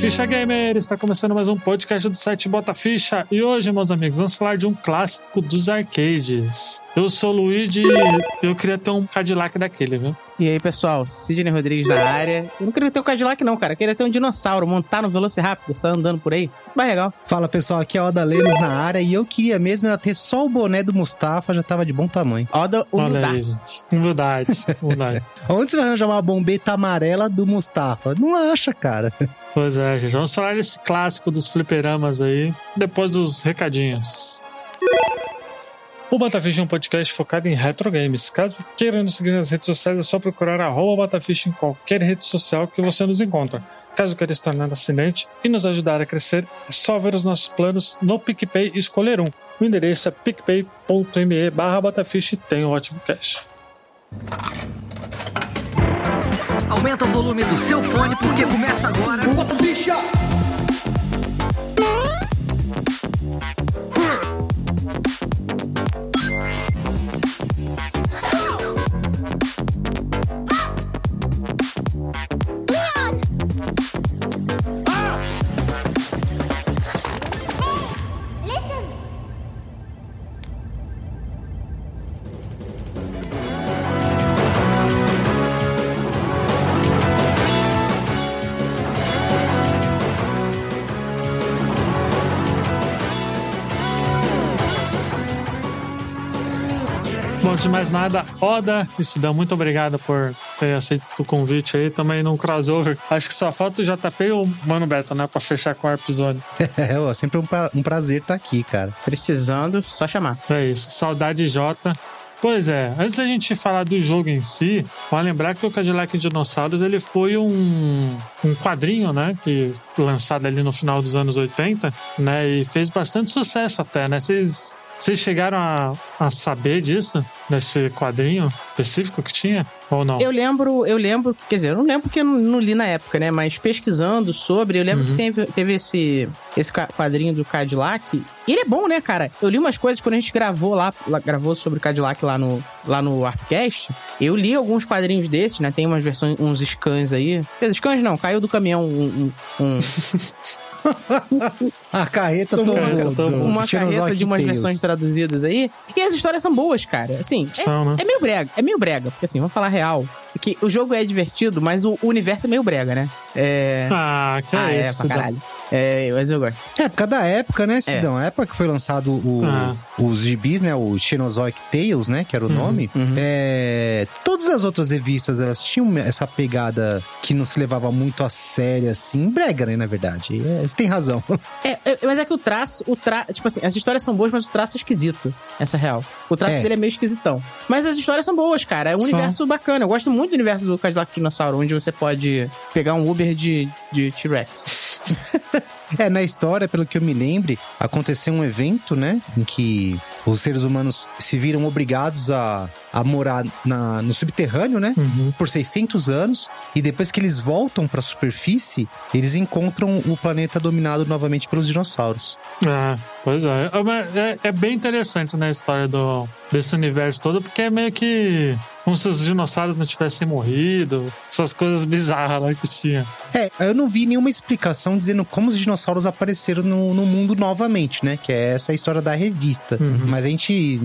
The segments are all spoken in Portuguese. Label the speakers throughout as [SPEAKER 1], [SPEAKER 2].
[SPEAKER 1] Ficha Gamer! Está começando mais um podcast do site Bota Ficha e hoje, meus amigos, vamos falar de um clássico dos arcades. Eu sou o Luigi eu queria ter um Cadillac daquele, viu?
[SPEAKER 2] E aí, pessoal, Sidney Rodrigues na área. Eu não queria ter um Cadillac, não, cara. Eu queria ter um dinossauro, montar no Velociraptor, só andando por aí. Mais legal.
[SPEAKER 3] Fala pessoal, aqui é o Oda Lemos na área e eu queria mesmo era ter só o boné do Mustafa, já tava de bom tamanho.
[SPEAKER 2] Oda humildaço.
[SPEAKER 1] Humildade, humildade.
[SPEAKER 3] Onde você vai arranjar uma bombeta amarela do Mustafa? Não acha, cara.
[SPEAKER 1] Pois é, gente. Vamos falar desse clássico dos fliperamas aí, depois dos recadinhos. O Batafish é um podcast focado em retro games. Caso queira nos seguir nas redes sociais, é só procurar arroba Batafish em qualquer rede social que você nos encontra. Caso queira se tornar assinante e nos ajudar a crescer, é só ver os nossos planos no PicPay e escolher um. O endereço é picpay.me barra Batafish e tem um ótimo cash.
[SPEAKER 4] Aumenta o volume do seu fone porque começa agora.
[SPEAKER 1] Bom, antes de mais nada, Oda e Sidão, muito obrigado por ter aceito o convite aí. Também num crossover. Acho que só falta o JP e o Mano Beta, né? Pra fechar com o episódio.
[SPEAKER 3] É, ó, sempre um, pra- um prazer estar aqui, cara.
[SPEAKER 2] Precisando, só chamar.
[SPEAKER 1] É isso. Saudade Jota. Pois é, antes da gente falar do jogo em si, vale lembrar que o Cadillac Dinossauros ele foi um, um quadrinho, né? Que lançado ali no final dos anos 80, né? E fez bastante sucesso até, né? Vocês, vocês chegaram a, a saber disso? Desse quadrinho específico que tinha? Ou não?
[SPEAKER 2] Eu lembro, eu lembro, quer dizer, eu não lembro porque eu não, não li na época, né? Mas pesquisando sobre, eu lembro
[SPEAKER 1] Uhum.
[SPEAKER 2] que teve, teve esse, esse quadrinho do Cadillac. E ele é bom, né, cara? Eu li umas coisas quando a gente gravou lá, lá- gravou sobre o Cadillac lá no, lá no Arpcast. Eu li alguns quadrinhos desses, né? Tem umas versões, uns scans aí. Quer dizer, scans não, caiu do caminhão um, um- um-
[SPEAKER 3] A carreta tomou
[SPEAKER 2] uma carreta de umas versões traduzidas aí. E as histórias são boas, cara. Assim, é,
[SPEAKER 1] São, né?
[SPEAKER 2] é meio brega, é meio brega, porque assim, vamos falar real. Que o jogo é divertido, mas o universo é meio brega, né? É.
[SPEAKER 1] Ah, que
[SPEAKER 2] ah,
[SPEAKER 1] é
[SPEAKER 2] é,
[SPEAKER 1] isso?
[SPEAKER 2] pra caralho. É, mas eu gosto.
[SPEAKER 3] É, por causa da época, né, Sidão? A época que foi lançado o-
[SPEAKER 1] Ah.
[SPEAKER 3] os gibis, né? O Xenozoic Tales, né? Que era o
[SPEAKER 1] Uhum,
[SPEAKER 3] nome.
[SPEAKER 2] uhum.
[SPEAKER 3] É, todas as outras revistas, elas tinham essa pegada que não se levava muito a sério, assim. Brega, né, na verdade. É, você tem razão.
[SPEAKER 2] É, é, mas é que o traço, o tra... tipo assim, as histórias são boas, mas o traço é esquisito. Essa é real. O traço
[SPEAKER 3] É.
[SPEAKER 2] dele é meio esquisitão. Mas as histórias são boas, cara. É um
[SPEAKER 1] São.
[SPEAKER 2] universo bacana. Eu gosto muito do universo do Cadillac Dinossauro, onde você pode pegar um Uber de, de T-Rex.
[SPEAKER 3] É, na história, pelo que eu me lembre, aconteceu um evento, né? Em que os seres humanos se viram obrigados a, a morar na, no subterrâneo, né?
[SPEAKER 1] Uhum.
[SPEAKER 3] Por 600 anos. E depois que eles voltam pra superfície, eles encontram o planeta dominado novamente pelos dinossauros.
[SPEAKER 1] É, pois é. É, é. é bem interessante, né, a história do, desse universo todo, porque é meio que como se os dinossauros não tivessem morrido, essas coisas bizarras lá que tinha.
[SPEAKER 3] É, eu não vi nenhuma explicação dizendo como os dinossauros apareceram no, no mundo novamente, né? Que é essa história da revista.
[SPEAKER 1] Uhum.
[SPEAKER 3] Mas a gente.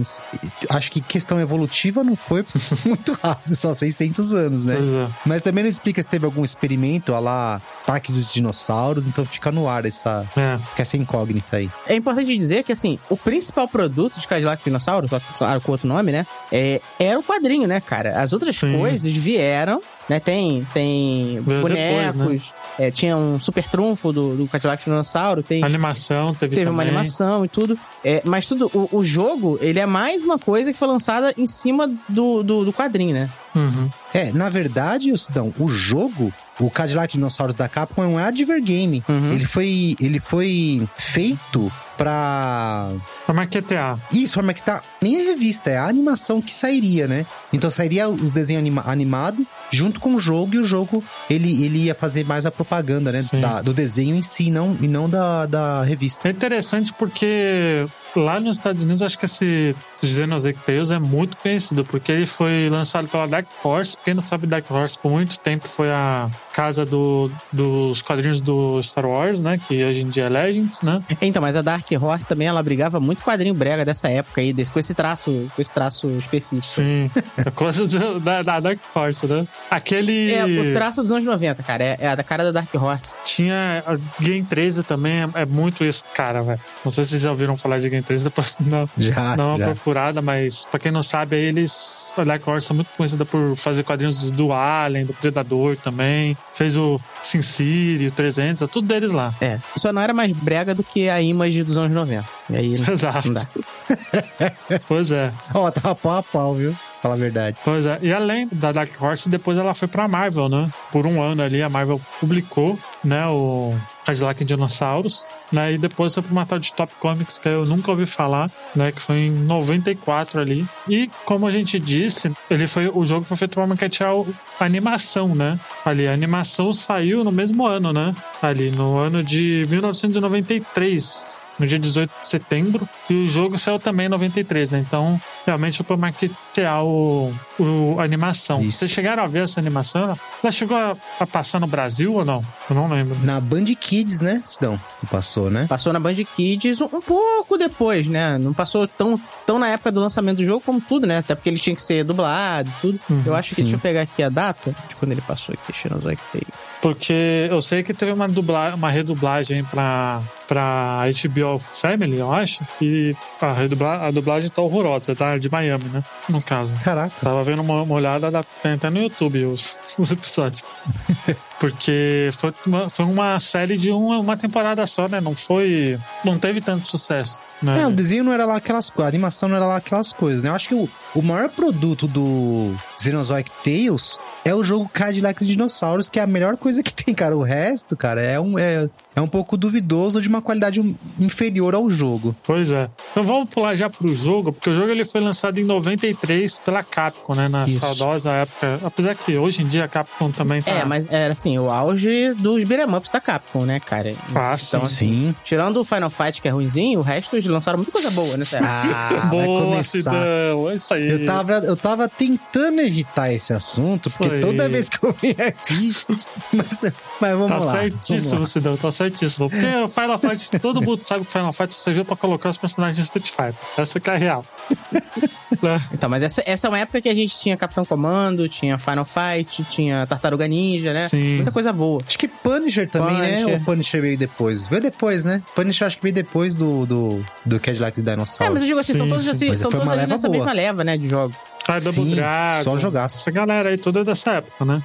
[SPEAKER 3] Acho que questão evolutiva não foi muito rápido, só 600 anos, né?
[SPEAKER 1] É.
[SPEAKER 3] Mas também não explica se teve algum experimento a lá Parque dos Dinossauros, então fica no ar essa,
[SPEAKER 1] É.
[SPEAKER 3] essa incógnita aí.
[SPEAKER 2] É importante dizer que, assim, o principal produto de Cadillac Dinossauro, claro, com outro nome, né? É, era o quadrinho, né, cara? As outras
[SPEAKER 1] Sim.
[SPEAKER 2] coisas vieram, né? Tem, tem
[SPEAKER 1] Veio depois,
[SPEAKER 2] bonecos, é, tinha um super trunfo do, do Cadillac Dinossauro, tem...
[SPEAKER 1] Animação teve,
[SPEAKER 2] Teve uma animação e tudo. É, mas tudo, o, o jogo, ele é mais uma coisa que foi lançada em cima do, do, do quadrinho, né?
[SPEAKER 1] Uhum.
[SPEAKER 3] É, na verdade, Sidão, o jogo, o Cadillac Dinossauros da Capcom é um adver game.
[SPEAKER 2] Uhum.
[SPEAKER 3] Ele foi, ele foi feito pra
[SPEAKER 1] Pra maquetear.
[SPEAKER 3] Isso, que tá. Nem a revista, é a animação que sairia, né? Então sairia os desenhos anima animados junto com o jogo, e o jogo ele, ele ia fazer mais a propaganda, né? Da- do desenho em si, não, e não da, da revista.
[SPEAKER 1] É interessante porque lá nos Estados Unidos, acho que esse Xenosaurus Tales é muito conhecido, porque ele foi lançado pela Dark Horse. Quem não sabe, Dark Horse por muito tempo foi a casa do, dos quadrinhos do Star Wars, né? Que hoje em dia é Legends, né?
[SPEAKER 2] Então, mas a Dark Horse também, ela brigava muito quadrinho brega dessa época aí, desse, com esse traço, com esse traço específico.
[SPEAKER 1] Sim, é coisa do- da, da Dark Horse, né? Aquele...
[SPEAKER 2] É, o traço dos anos 90, cara. É, é a da cara da Dark Horse.
[SPEAKER 1] Tinha Game 13 também, é, é muito isso, cara, velho. Não sei se vocês já ouviram falar de Game 13, depois não,
[SPEAKER 3] Já,
[SPEAKER 1] dá uma
[SPEAKER 3] já.
[SPEAKER 1] procurada, mas pra quem não sabe, aí eles. A Dark Horse é muito conhecida por fazer quadrinhos do Alien, do Predador também. Fez o Sin City, o 300, é tudo deles lá.
[SPEAKER 2] É. Só não era mais brega do que a Image dos anos 90. E aí,
[SPEAKER 1] Exato. Pois é,
[SPEAKER 3] Ó, tava pau a pau, viu? Fala a verdade.
[SPEAKER 1] pois é. E além da Dark Horse, depois ela foi pra Marvel, né? Por um ano ali, a Marvel publicou, né, o Cadillac Dinossauros, né? E depois foi pro uma tal de Top Comics, que eu nunca ouvi falar, né? Que foi em 94 ali. E, como a gente disse, ele foi, o jogo foi feito pra marketear o- a animação, né? Ali, a animação saiu no mesmo ano, né? Ali, no ano de 1993. No dia 18 de setembro, e o jogo saiu também em 93, né? Então, realmente foi marketear o, o, a animação.
[SPEAKER 3] Isso.
[SPEAKER 1] Vocês chegaram a ver essa animação? Ela chegou a, a passar no Brasil ou não? Eu não lembro.
[SPEAKER 3] Na Band Kids, né? Sidão? Passou, né?
[SPEAKER 2] Passou na Band Kids um, um pouco depois, né? Não passou tão, tão na época do lançamento do jogo como tudo, né? Até porque ele tinha que ser dublado e tudo.
[SPEAKER 1] Uhum,
[SPEAKER 2] eu acho que,
[SPEAKER 3] sim.
[SPEAKER 2] deixa eu pegar aqui a data de quando ele passou aqui, Xenozoic Tale.
[SPEAKER 1] Porque eu sei que teve uma, dubla, uma redublagem pra, pra HBO Family, eu acho. E a, redubla, a dublagem tá horrorosa, tá? De Miami, né? No caso.
[SPEAKER 3] Caraca.
[SPEAKER 1] Tava vendo uma, uma olhada, dá- tem até no YouTube os, os episódios. Porque foi uma, foi uma série de uma, uma temporada só, né? Não foi. Não teve tanto sucesso. Né?
[SPEAKER 3] É, o desenho não era lá aquelas coisas, a animação não era lá aquelas coisas, né? Eu acho que o, o maior produto do Xenozoic Tales é o jogo Cadillacs e Dinossauros, que é a melhor coisa que tem, cara. O resto, cara, é um, é, é um pouco duvidoso de uma qualidade inferior ao jogo.
[SPEAKER 1] Pois é. Então vamos pular já pro jogo, porque o jogo ele foi lançado em 93 pela Capcom, né? Na
[SPEAKER 3] Isso.
[SPEAKER 1] saudosa época. Apesar que hoje em dia a Capcom também tá.
[SPEAKER 2] É, mas era assim, o auge dos beat'em ups da Capcom, né, cara?
[SPEAKER 1] Ah, sim,
[SPEAKER 2] Então, assim,
[SPEAKER 3] Sim.
[SPEAKER 2] tirando o Final Fight, que é ruimzinho, o resto eles lançaram muita coisa boa, né, sério?
[SPEAKER 3] Ah,
[SPEAKER 1] Boa,
[SPEAKER 3] começar.
[SPEAKER 1] Sidão. É isso aí.
[SPEAKER 3] Eu tava, eu tava tentando evitar esse assunto, porque toda vez que eu vim aqui. Mas, mas vamos
[SPEAKER 1] Tá
[SPEAKER 3] lá. vamos
[SPEAKER 1] certíssimo. Sidão, tá certíssimo. Porque o Final Fight, todo mundo sabe que o Final Fight serviu pra colocar os personagens de Street Fighter. Essa que é a real. Né?
[SPEAKER 2] Então, mas essa, essa é uma época que a gente tinha Capitão Comando, tinha Final Fight, tinha Tartaruga Ninja, né?
[SPEAKER 1] Sim.
[SPEAKER 2] Muita coisa boa.
[SPEAKER 3] Acho que Punisher também, né?
[SPEAKER 2] Punisher.
[SPEAKER 3] Ou Punisher veio depois? Veio depois, né? Punisher acho que veio depois do, do, do Cadillac e Dinossauros.
[SPEAKER 2] É, mas eu digo assim, são
[SPEAKER 1] Sim,
[SPEAKER 2] todos
[SPEAKER 1] sim.
[SPEAKER 2] assim,
[SPEAKER 3] Mas
[SPEAKER 2] são todos ali nessa
[SPEAKER 3] boa.
[SPEAKER 2] mesma leva, né, de jogo.
[SPEAKER 1] Ah, Double
[SPEAKER 3] Sim,
[SPEAKER 1] Dragon.
[SPEAKER 3] só jogaço.
[SPEAKER 1] Essa galera aí toda é dessa época, né?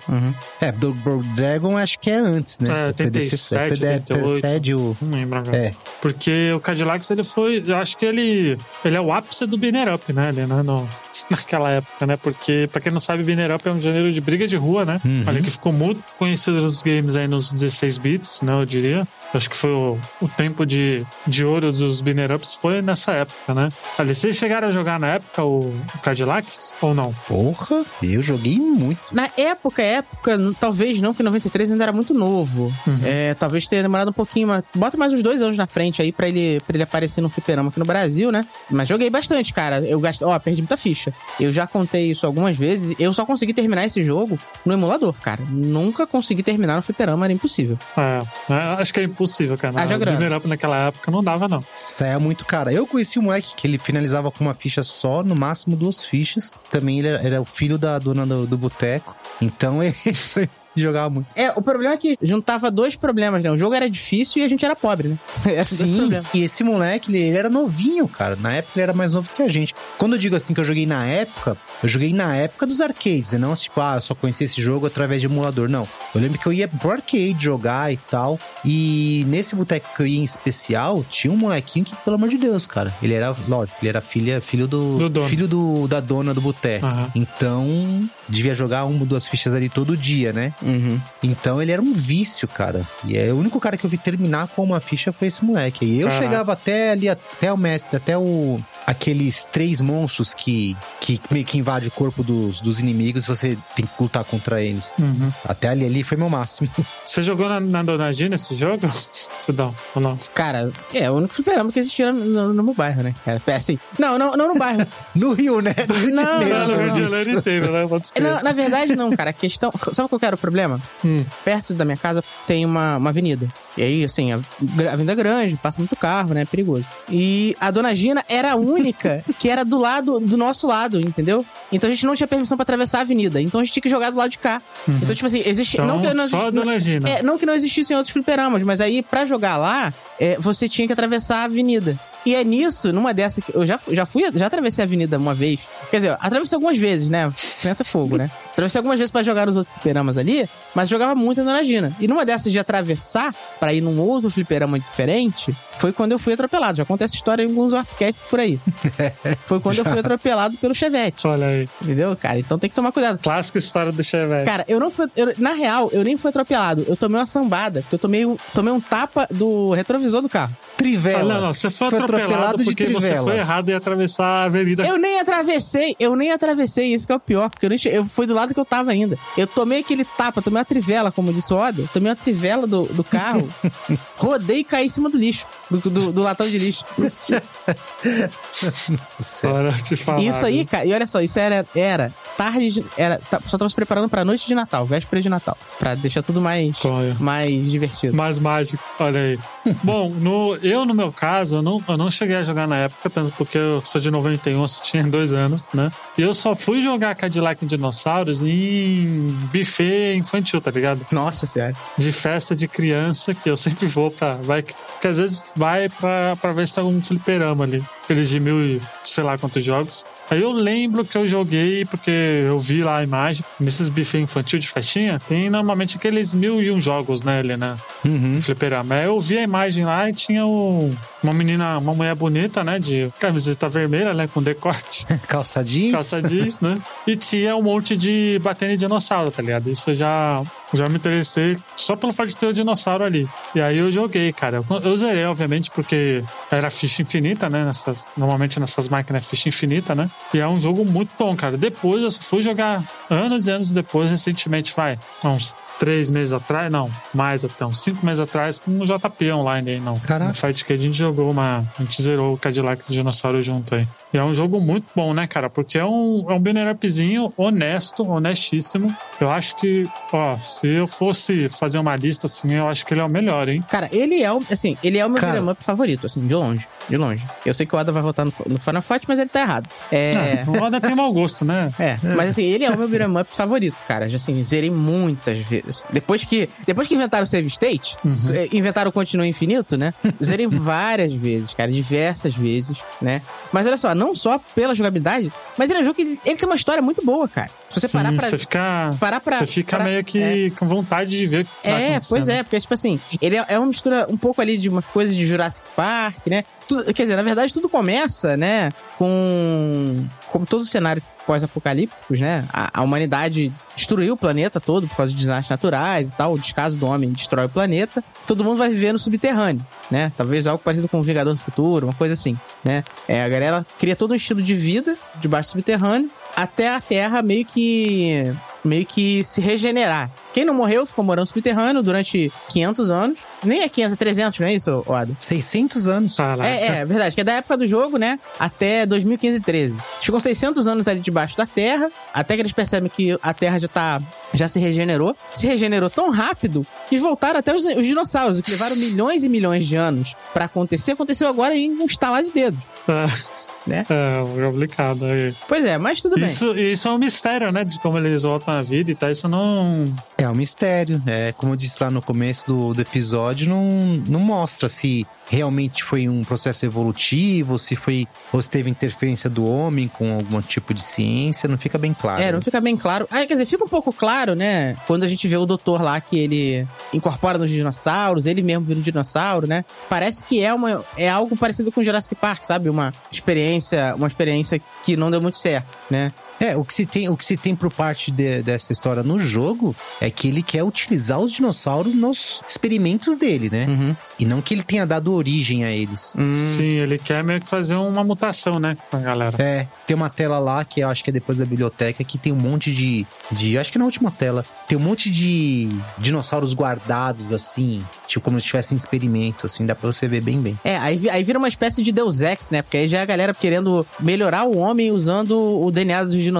[SPEAKER 3] É, do Double Dragon acho que é antes, né?
[SPEAKER 1] É, 87,
[SPEAKER 3] Precede-
[SPEAKER 1] 88.
[SPEAKER 3] Precede o...
[SPEAKER 1] Não lembro agora.
[SPEAKER 3] É,
[SPEAKER 1] Porque o Cadillacs, ele foi. Eu acho que ele. Ele é o ápice do Binner Up, né? Ele, né? No, naquela época, né? Porque, pra quem não sabe, Binner Up é um gênero de briga de rua, né?
[SPEAKER 3] Uhum.
[SPEAKER 1] Olha, que ficou muito conhecido nos games aí nos 16 bits, né? Eu diria. Acho que foi o, o tempo de, de ouro dos Binner Ups foi nessa época, né? Ali, vocês chegaram a jogar na época o, o Cadillacs ou não?
[SPEAKER 3] porra, eu joguei muito.
[SPEAKER 2] Na época, época, talvez não, porque 93 ainda era muito novo.
[SPEAKER 1] Uhum.
[SPEAKER 2] É, talvez tenha demorado um pouquinho, mas bota mais uns dois anos na frente aí pra ele, pra ele aparecer no fliperama aqui no Brasil, né? Mas joguei bastante, cara. Eu gastei, ó, perdi muita ficha. Eu já contei isso algumas vezes. Eu só consegui terminar esse jogo no emulador, cara. Nunca consegui terminar no fliperama, era impossível.
[SPEAKER 1] É, né? acho que é impossível, cara.
[SPEAKER 2] Haja
[SPEAKER 1] o
[SPEAKER 2] grana.
[SPEAKER 1] Binner Up naquela época não dava, não.
[SPEAKER 3] Saia muito cara. Eu conheci um moleque que ele finalizava com uma ficha só, no máximo duas fichas. Também ele era, era o filho da dona do, do boteco. Então ele jogava muito.
[SPEAKER 2] É, o problema é que juntava dois problemas, né? O jogo era difícil e a gente era pobre, né? Esse é
[SPEAKER 3] Sim, e esse moleque, ele, ele era novinho, cara. Na época ele era mais novo que a gente. Quando eu digo assim que eu joguei na época, eu joguei na época dos arcades, e não tipo, ah, eu só conheci esse jogo através de emulador. Não. Eu lembro que eu ia pro arcade jogar e tal. E nesse boteco que eu ia em especial, tinha um molequinho que, pelo amor de Deus, cara. Ele era, lógico, ele era filha, filho do.
[SPEAKER 1] Do dono.
[SPEAKER 3] filho do, da dona do boteco.
[SPEAKER 1] Aham.
[SPEAKER 3] Então, devia jogar uma ou duas fichas ali todo dia, né?
[SPEAKER 2] Uhum.
[SPEAKER 3] Então ele era um vício, cara. E é o único cara que eu vi terminar com uma ficha foi esse moleque. E eu
[SPEAKER 1] Caraca.
[SPEAKER 3] chegava até ali, até o mestre, até o, aqueles três monstros que, que meio que invadem o corpo dos, dos inimigos e você tem que lutar contra eles.
[SPEAKER 1] Uhum.
[SPEAKER 3] Até ali, ali foi meu máximo.
[SPEAKER 1] Você jogou na, na Dona Gina esse jogo? Cidão, ou não?
[SPEAKER 2] Cara, é o único fliperama que existia no, no, no meu bairro, né, cara? É assim, não, não, não no bairro.
[SPEAKER 3] No Rio, né? No Rio de
[SPEAKER 2] Não,
[SPEAKER 3] Janeiro.
[SPEAKER 1] Não, no Rio de. Janeiro inteiro, né?
[SPEAKER 2] Na, na verdade, não, cara. A questão. Sabe qual que era o problema?
[SPEAKER 1] Hum.
[SPEAKER 2] Perto da minha casa tem uma, uma avenida. E aí, assim, a, a avenida é grande, passa muito carro, né? É perigoso. E a dona Gina era a única que era do lado, do nosso lado, entendeu? Então a gente não tinha permissão pra atravessar a avenida. Então a gente tinha que jogar do lado de cá. Então, tipo assim, existe.
[SPEAKER 1] Então,
[SPEAKER 2] não que não
[SPEAKER 1] só Gina.
[SPEAKER 2] É, não que não existissem outros fliperamas, mas aí, pra jogar lá, é, você tinha que atravessar a avenida. E é nisso, numa dessa eu já, já fui, já atravessei a avenida uma vez. Quer dizer, atravessei algumas vezes, né? Pensa fogo, né? Atravessei algumas vezes pra jogar os outros fliperamas ali, mas jogava muito a Dona Gina. E numa dessas de atravessar pra ir num outro fliperama diferente, foi quando eu fui atropelado. Já conta essa história em alguns arquétipos por aí. foi quando eu fui atropelado pelo Chevette.
[SPEAKER 1] Olha aí.
[SPEAKER 2] Entendeu, cara? Então tem que tomar cuidado.
[SPEAKER 1] Clássica história do Chevette.
[SPEAKER 2] Cara, eu não fui. eu- na real, eu nem fui atropelado. Eu tomei uma sambada. Porque eu tomei, um- tomei um tapa do retrovisor do carro.
[SPEAKER 3] Trivela.
[SPEAKER 1] Ah, não, não, você foi atropelado,
[SPEAKER 3] de
[SPEAKER 1] porque você foi errado em atravessar a avenida.
[SPEAKER 2] Eu nem atravessei, eu nem atravessei, isso que é o pior, porque eu, nem eu fui do lado que eu tava ainda. Eu tomei aquele tapa, tomei uma trivela, como disse o Oda, tomei uma trivela do, do carro, rodei e caí em cima do lixo, do, do, do latão de lixo.
[SPEAKER 3] Sério.
[SPEAKER 1] Para te falar.
[SPEAKER 2] isso aí, cara, e olha só, isso era, era tarde, de, era, tá- só tava se preparando pra noite de Natal, véspera de Natal, pra deixar tudo mais,
[SPEAKER 1] Olha.
[SPEAKER 2] mais divertido.
[SPEAKER 1] Mais mágico, olha aí. Bom, no, eu, no meu caso, eu não, eu não cheguei a jogar na época, tanto porque eu sou de 91, só tinha dois anos, né? E eu só fui jogar Cadillac em Dinossauros em buffet infantil, tá ligado?
[SPEAKER 2] Nossa senhora.
[SPEAKER 1] De festa de criança, que eu sempre vou pra. Vai, que às vezes vai pra, pra ver se tem algum fliperama ali. Aqueles de mil e sei lá quantos jogos. Aí eu lembro que eu joguei, porque eu vi lá a imagem, nesses buffet infantil de festinha, tem normalmente aqueles mil e um jogos, né, né?
[SPEAKER 3] Uhum.
[SPEAKER 1] fliperama. Eu vi a imagem lá e tinha o- uma menina, uma mulher bonita, né? De camiseta vermelha, né? Com decote,
[SPEAKER 3] Calça jeans.
[SPEAKER 1] calça jeans, né? E tinha um monte de batendo em dinossauro, tá ligado? Isso eu já, já me interessei só pelo fato de ter o dinossauro ali. E aí eu joguei, cara. Eu, eu zerei, obviamente, porque era ficha infinita, né? Nessas, normalmente nessas máquinas é ficha infinita, né? E é um jogo muito bom, cara. Depois eu fui jogar anos e anos depois, recentemente, vai, uns três meses atrás, não, mais até uns cinco meses atrás, com o JP online aí, não.
[SPEAKER 3] Caraca.
[SPEAKER 1] No Fight que a gente jogou uma. A gente zerou o Cadillac do Dinossauro junto aí. E é um jogo muito bom, né, cara? Porque é um, é um banner upzinho honesto, honestíssimo. Eu acho que, ó, se eu fosse fazer uma lista assim, eu acho que ele é o melhor, hein?
[SPEAKER 2] Cara, ele é o, assim, ele é o meu
[SPEAKER 3] Cara.
[SPEAKER 2] beat'em up favorito, assim, de longe, de longe. Eu sei que o Oda vai votar no, no Final Fight, mas ele tá errado. É,
[SPEAKER 1] O Oda tem mau gosto, né?
[SPEAKER 2] é, mas assim, ele é o meu beat'em up favorito, cara. Já, assim, zerei muitas vezes. Depois que, depois que inventaram o save state, eh, inventaram o continua infinito, né? Zerei várias vezes, cara, diversas vezes, né? Mas olha só, não só pela jogabilidade, mas ele é um jogo que ele, tem uma história muito boa, cara. Se você
[SPEAKER 1] Sim,
[SPEAKER 2] parar pra...
[SPEAKER 1] você fica,
[SPEAKER 2] parar pra-
[SPEAKER 1] você fica
[SPEAKER 2] pra-
[SPEAKER 1] meio que com vontade de ver o que tá
[SPEAKER 2] É, pois
[SPEAKER 1] acontecendo.
[SPEAKER 2] é, porque, tipo assim, ele é, é uma mistura um pouco ali de uma coisa de Jurassic Park, né? Tudo- quer dizer, na verdade, tudo começa, né, com. Como todos os cenários pós-apocalípticos, né? A, a humanidade destruiu o planeta todo por causa de desastres naturais e tal. O descaso do homem destrói o planeta. Todo mundo vai viver no subterrâneo, né? Talvez algo parecido com o Vingador do Futuro, uma coisa assim, né? É, a galera cria todo um estilo de vida debaixo do subterrâneo até a Terra meio que meio que se regenerar. Quem não morreu ficou morando no subterrâneo durante 500 anos. Nem é 500, é 300, não é isso, Oda?
[SPEAKER 3] 600 anos.
[SPEAKER 1] Caraca.
[SPEAKER 2] É, é, verdade. Que é da época do jogo, né? Até 2015 e 13. Ficam 600 anos ali debaixo da Terra. Até que eles percebem que a Terra já tá... Já se regenerou. Se regenerou tão rápido que voltaram até os, os dinossauros. O que levaram milhões e milhões de anos pra acontecer. Aconteceu agora em um estalar de dedos. Né?
[SPEAKER 1] É, complicado. aí.
[SPEAKER 2] Pois é, mas tudo bem.
[SPEAKER 1] Isso, isso é um mistério, né? De como eles voltam à vida e tal. Isso não.
[SPEAKER 3] É um mistério. É, como eu disse lá no começo do, do episódio, não, não mostra se realmente foi um processo evolutivo, se foi ou se teve interferência do homem com algum tipo de ciência, não fica bem claro.
[SPEAKER 2] É, não fica bem claro. Ah, quer dizer, fica um pouco claro, né? Quando a gente vê o doutor lá que ele incorpora nos dinossauros, ele mesmo vira um dinossauro, né? Parece que é, uma, é algo parecido com Jurassic Park, sabe? Uma experiência, uma experiência que não deu muito certo, né?
[SPEAKER 3] É, o que se tem, o que se tem por parte de- dessa história no jogo é que ele quer utilizar os dinossauros nos experimentos dele, né?
[SPEAKER 2] Uhum.
[SPEAKER 3] E não que ele tenha dado origem a eles.
[SPEAKER 2] Hum,
[SPEAKER 1] Sim, ele quer meio que fazer uma mutação, né, com a galera.
[SPEAKER 3] É, tem uma tela lá que eu acho que é depois da biblioteca que tem um monte de, de. Acho que na última tela. Tem um monte de dinossauros guardados, assim. Tipo, como se tivessem experimento, assim. Dá pra você ver bem, bem.
[SPEAKER 2] É, aí, aí vira uma espécie de Deus Ex, né? Porque aí já é a galera querendo melhorar o homem usando o DNA dos dinossauros,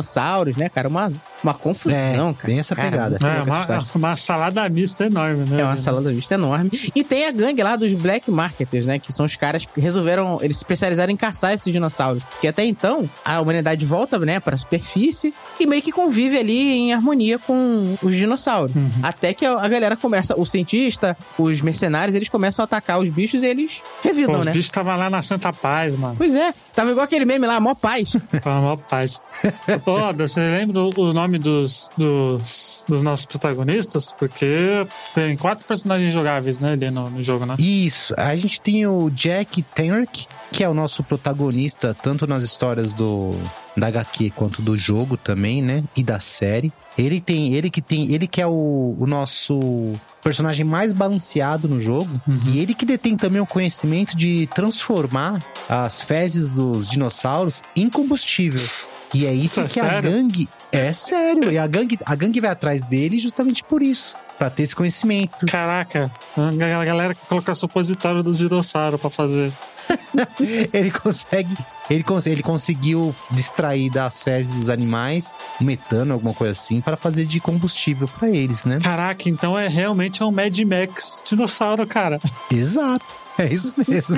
[SPEAKER 2] né, cara? Uma, uma confusão,
[SPEAKER 3] É,
[SPEAKER 2] cara.
[SPEAKER 3] bem essa
[SPEAKER 2] Cara,
[SPEAKER 3] pegada.
[SPEAKER 2] muito
[SPEAKER 1] É, uma, uma salada mista enorme, né?
[SPEAKER 2] É uma salada mista enorme. E tem a gangue lá dos Black Marketers, né? Que são os caras que resolveram. Eles se especializaram em caçar esses dinossauros. Porque até então, a humanidade volta, né, pra superfície e meio que convive ali em harmonia com os dinossauros.
[SPEAKER 1] Uhum.
[SPEAKER 2] Até que a galera começa. O cientista, os mercenários, eles começam a atacar os bichos e eles
[SPEAKER 1] Pô,
[SPEAKER 2] revidam,
[SPEAKER 1] os
[SPEAKER 2] né?
[SPEAKER 1] bichos estavam lá na Santa Paz, mano.
[SPEAKER 2] Pois é, tava igual aquele meme lá, mó paz.
[SPEAKER 1] Tava mó paz. Ó, você lembra o o nome dos, dos, dos nossos protagonistas? Porque tem quatro personagens jogáveis, né, ali no, no jogo, né?
[SPEAKER 3] Isso, a gente tem o Jack Tenrick, que é o nosso protagonista, tanto nas histórias do da HQ quanto do jogo também, né? E da série. Ele tem, ele que tem, ele que é o, o nosso personagem mais balanceado no jogo
[SPEAKER 1] Uhum.
[SPEAKER 3] e ele que detém também o conhecimento de transformar as fezes dos dinossauros em combustível. E é isso
[SPEAKER 1] é
[SPEAKER 3] que a gangue é sério, e a gangue, a gangue vai atrás dele justamente por isso, Pra ter esse conhecimento.
[SPEAKER 1] Caraca, a galera que coloca supositório dos dinossauros pra fazer.
[SPEAKER 3] ele consegue. Ele, cons ele conseguiu distrair das fezes dos animais, metano, alguma coisa assim, para fazer de combustível pra eles, né?
[SPEAKER 1] Caraca, então é realmente um Mad Max dinossauro, cara.
[SPEAKER 3] Exato. É isso mesmo.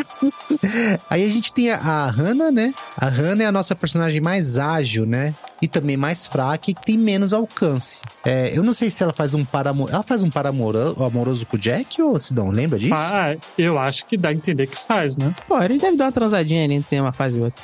[SPEAKER 3] Aí a gente tem a, a Hannah, né? A Hannah é a nossa personagem mais ágil, né? E também mais fraca e que tem menos alcance. É, eu não sei se ela faz um par amor... Ela faz um par amoro- amoroso com o Jack ou Sidão? Lembra disso?
[SPEAKER 1] Ah, eu acho que dá a entender que faz, né?
[SPEAKER 2] Pô, eles devem dar uma transadinha ali entre uma fase e outra.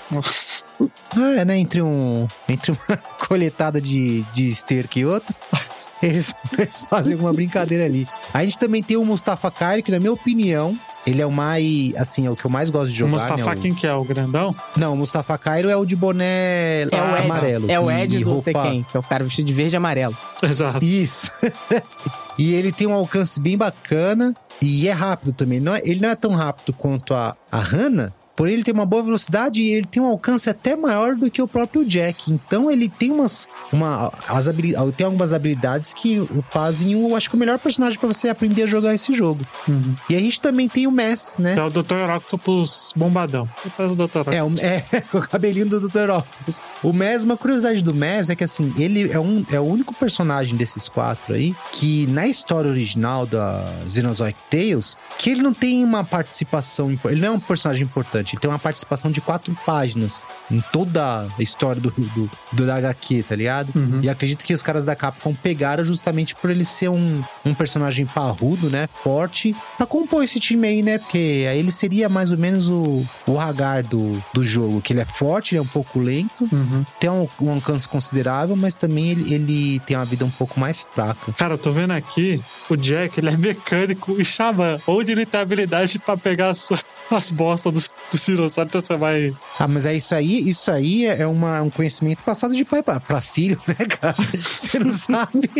[SPEAKER 3] Ah, é, né? Entre um. Entre uma coletada de, de esterco e outra. Eles, eles fazem alguma brincadeira ali. A gente também tem o Mustafa Kairi, que na minha opinião, ele é o mais. Assim, é o que eu mais gosto de
[SPEAKER 1] O
[SPEAKER 3] jogar.
[SPEAKER 1] Mustafa,
[SPEAKER 3] né?
[SPEAKER 1] quem que é? O grandão?
[SPEAKER 3] Não, o Mustafa Cairo é o de boné
[SPEAKER 2] É o Ed.
[SPEAKER 3] amarelo.
[SPEAKER 2] É o
[SPEAKER 3] e
[SPEAKER 2] Ed do
[SPEAKER 3] roupa...
[SPEAKER 2] Tekken, que é o cara vestido de verde e amarelo.
[SPEAKER 1] Exato.
[SPEAKER 3] Isso. e ele tem um alcance bem bacana e é rápido também. Não é- ele não é tão rápido quanto a, a Hannah, porém ele tem uma boa velocidade e ele tem um alcance até maior do que o próprio Jack. Então ele tem umas. Uma, as habili- tem algumas habilidades que o fazem, o, acho que o melhor personagem pra você aprender a jogar esse jogo.
[SPEAKER 1] Uhum.
[SPEAKER 3] E a gente também tem o Mess, né?
[SPEAKER 1] É o Dr. Octopus bombadão. Faz o Dr. Octopus.
[SPEAKER 3] É, o, é o cabelinho do Dr. Octopus. O Mez, uma curiosidade do Mez é que assim, ele é, um, é o único personagem desses quatro aí que na história original da Xenozoic Tales, que ele não tem uma participação, ele não é um personagem importante, ele tem uma participação de quatro páginas em toda a história do, do, do da HQ, tá ligado?
[SPEAKER 1] Uhum.
[SPEAKER 3] E acredito que os caras da Capcom pegaram justamente por ele ser um, um personagem parrudo, né? Forte, pra compor esse time aí, né? Porque aí ele seria mais ou menos o, o Hagar do, do jogo, que ele é forte, ele é um pouco lento,
[SPEAKER 1] Uhum.
[SPEAKER 3] tem um, um alcance considerável, mas também ele, ele tem uma vida um pouco mais fraca.
[SPEAKER 1] Cara, eu tô vendo aqui, o Jack, ele é mecânico e xamã. Onde ele tem habilidade pra pegar as, as bostas dos, dos dinossauros, então você vai...
[SPEAKER 3] Ah, mas é isso aí, isso aí é uma, um conhecimento passado de pai pra, pra filho, né, cara? Você não sabe.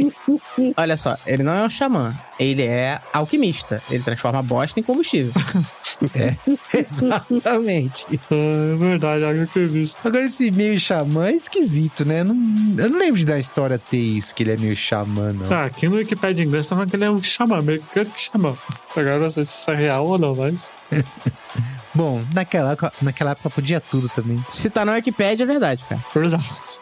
[SPEAKER 2] Olha só, ele não é um xamã. Ele é alquimista. Ele transforma a bosta em combustível.
[SPEAKER 3] Exatamente.
[SPEAKER 1] Ah, é verdade, algo que eu vi visto.
[SPEAKER 3] Agora, esse meio xamã é esquisito, né? Eu não, eu não lembro de da história ter isso, que ele é meio xamã, não.
[SPEAKER 1] Ah, aqui no Wikipedia em inglês tá falando que ele é um xamã, mecânico xamã. Agora eu não sei se isso é real ou não, mas...
[SPEAKER 3] Bom, naquela, época- naquela época podia tudo também.
[SPEAKER 2] Se tá na Wikipedia, é verdade, cara.
[SPEAKER 1] Exato.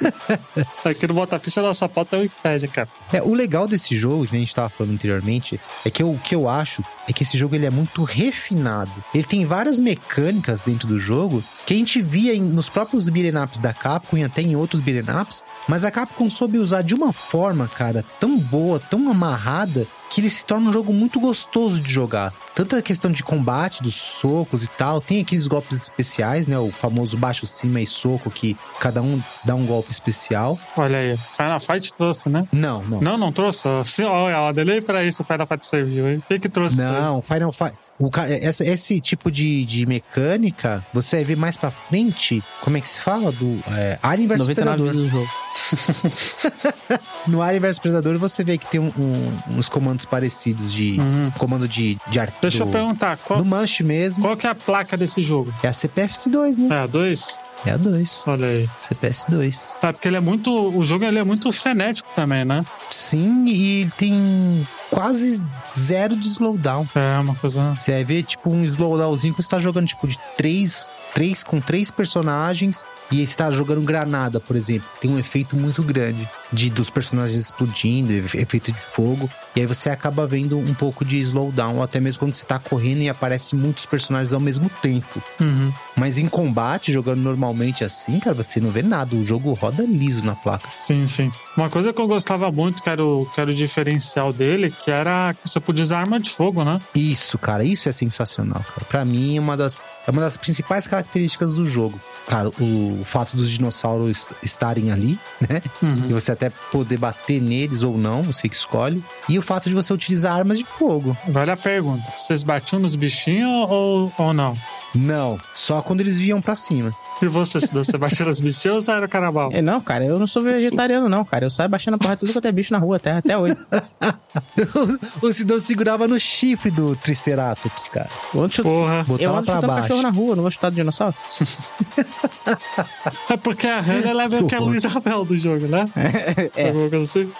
[SPEAKER 1] aqui no Bota Ficha, a nossa pauta é o Wikipedia, cara.
[SPEAKER 3] É, o legal desse jogo, que a gente tava falando anteriormente, é que o que eu acho é que esse jogo ele é muito refinado. Ele tem várias mecânicas dentro do jogo que a gente via em- nos próprios beat'em ups da Capcom e até em outros beat'em ups, mas a Capcom soube usar de uma forma, cara, tão boa, tão amarrada, que ele se torna um jogo muito gostoso de jogar. Tanto a questão de combate, dos socos e tal, tem aqueles golpes especiais, né? O famoso baixo, cima e soco, que cada um dá um golpe especial.
[SPEAKER 1] Olha aí, Final Fight trouxe, né?
[SPEAKER 3] Não, não.
[SPEAKER 1] Não, não trouxe? Sim, olha, ó, delay pra isso o Final Fight serviu, hein? O que que trouxe?
[SPEAKER 3] Não, Final Fight. O ca- essa- esse tipo de, de mecânica, você vai ver mais pra frente, como é que se fala? Do é, Alien vs
[SPEAKER 2] 99
[SPEAKER 3] Predador.
[SPEAKER 2] vezes o jogo.
[SPEAKER 3] No Alien vs Predador você vê que tem um- um- uns comandos parecidos de
[SPEAKER 1] Uhum.
[SPEAKER 3] comando de, de arte.
[SPEAKER 1] Deixa eu
[SPEAKER 3] do-
[SPEAKER 1] perguntar, qual,
[SPEAKER 3] No Manche mesmo.
[SPEAKER 1] qual que é a placa desse jogo?
[SPEAKER 3] É a CPS2, né?
[SPEAKER 1] É a 2?
[SPEAKER 3] É a 2.
[SPEAKER 1] Olha aí.
[SPEAKER 3] CPS2.
[SPEAKER 1] É, porque ele é muito. O jogo ele é muito frenético também, né?
[SPEAKER 3] Sim, e ele tem quase zero de slowdown.
[SPEAKER 1] É uma coisa.
[SPEAKER 3] Você vai ver, tipo, um slowdownzinho que você tá jogando, tipo, de três, três com três personagens. E aí você tá jogando granada, por exemplo. Tem um efeito muito grande de dos personagens explodindo, efe- efeito de fogo. E aí você acaba vendo um pouco de slowdown, até mesmo quando você tá correndo e aparece muitos personagens ao mesmo tempo.
[SPEAKER 1] Uhum.
[SPEAKER 3] Mas em combate, jogando normalmente assim, cara, você não vê nada. O jogo roda liso na placa.
[SPEAKER 1] Sim, sim. Uma coisa que eu gostava muito, que era o, que era o diferencial dele, que era que você podia usar arma de fogo, né?
[SPEAKER 3] Isso, cara, isso é sensacional, cara. Pra mim, é uma das, é uma das principais características do jogo. Cara, o, fato dos dinossauros estarem ali, né? E você até poder bater neles ou não, você que escolhe. E o fato de você utilizar armas de fogo.
[SPEAKER 1] Vale a pergunta: vocês batiam nos bichinhos ou, ou não?
[SPEAKER 3] Não, só quando eles vinham pra cima.
[SPEAKER 1] E você, você batia nos bichinhos ou você era carnaval?
[SPEAKER 2] É, não, cara, eu não sou vegetariano, não, cara. Eu saio baixando a porra de tudo quanto é bicho na rua até, até hoje.
[SPEAKER 3] o Sidão segurava no chifre do Triceratops, cara.
[SPEAKER 2] Eu ando.
[SPEAKER 1] Porra.
[SPEAKER 2] eu
[SPEAKER 3] Botava
[SPEAKER 2] ando chutando
[SPEAKER 3] baixo.
[SPEAKER 2] cachorro na rua, não vou chutar do dinossauro.
[SPEAKER 1] É porque a Hannah ela é meio que a Luísa Abel do jogo, né?
[SPEAKER 2] É.
[SPEAKER 1] Alguma coisa assim?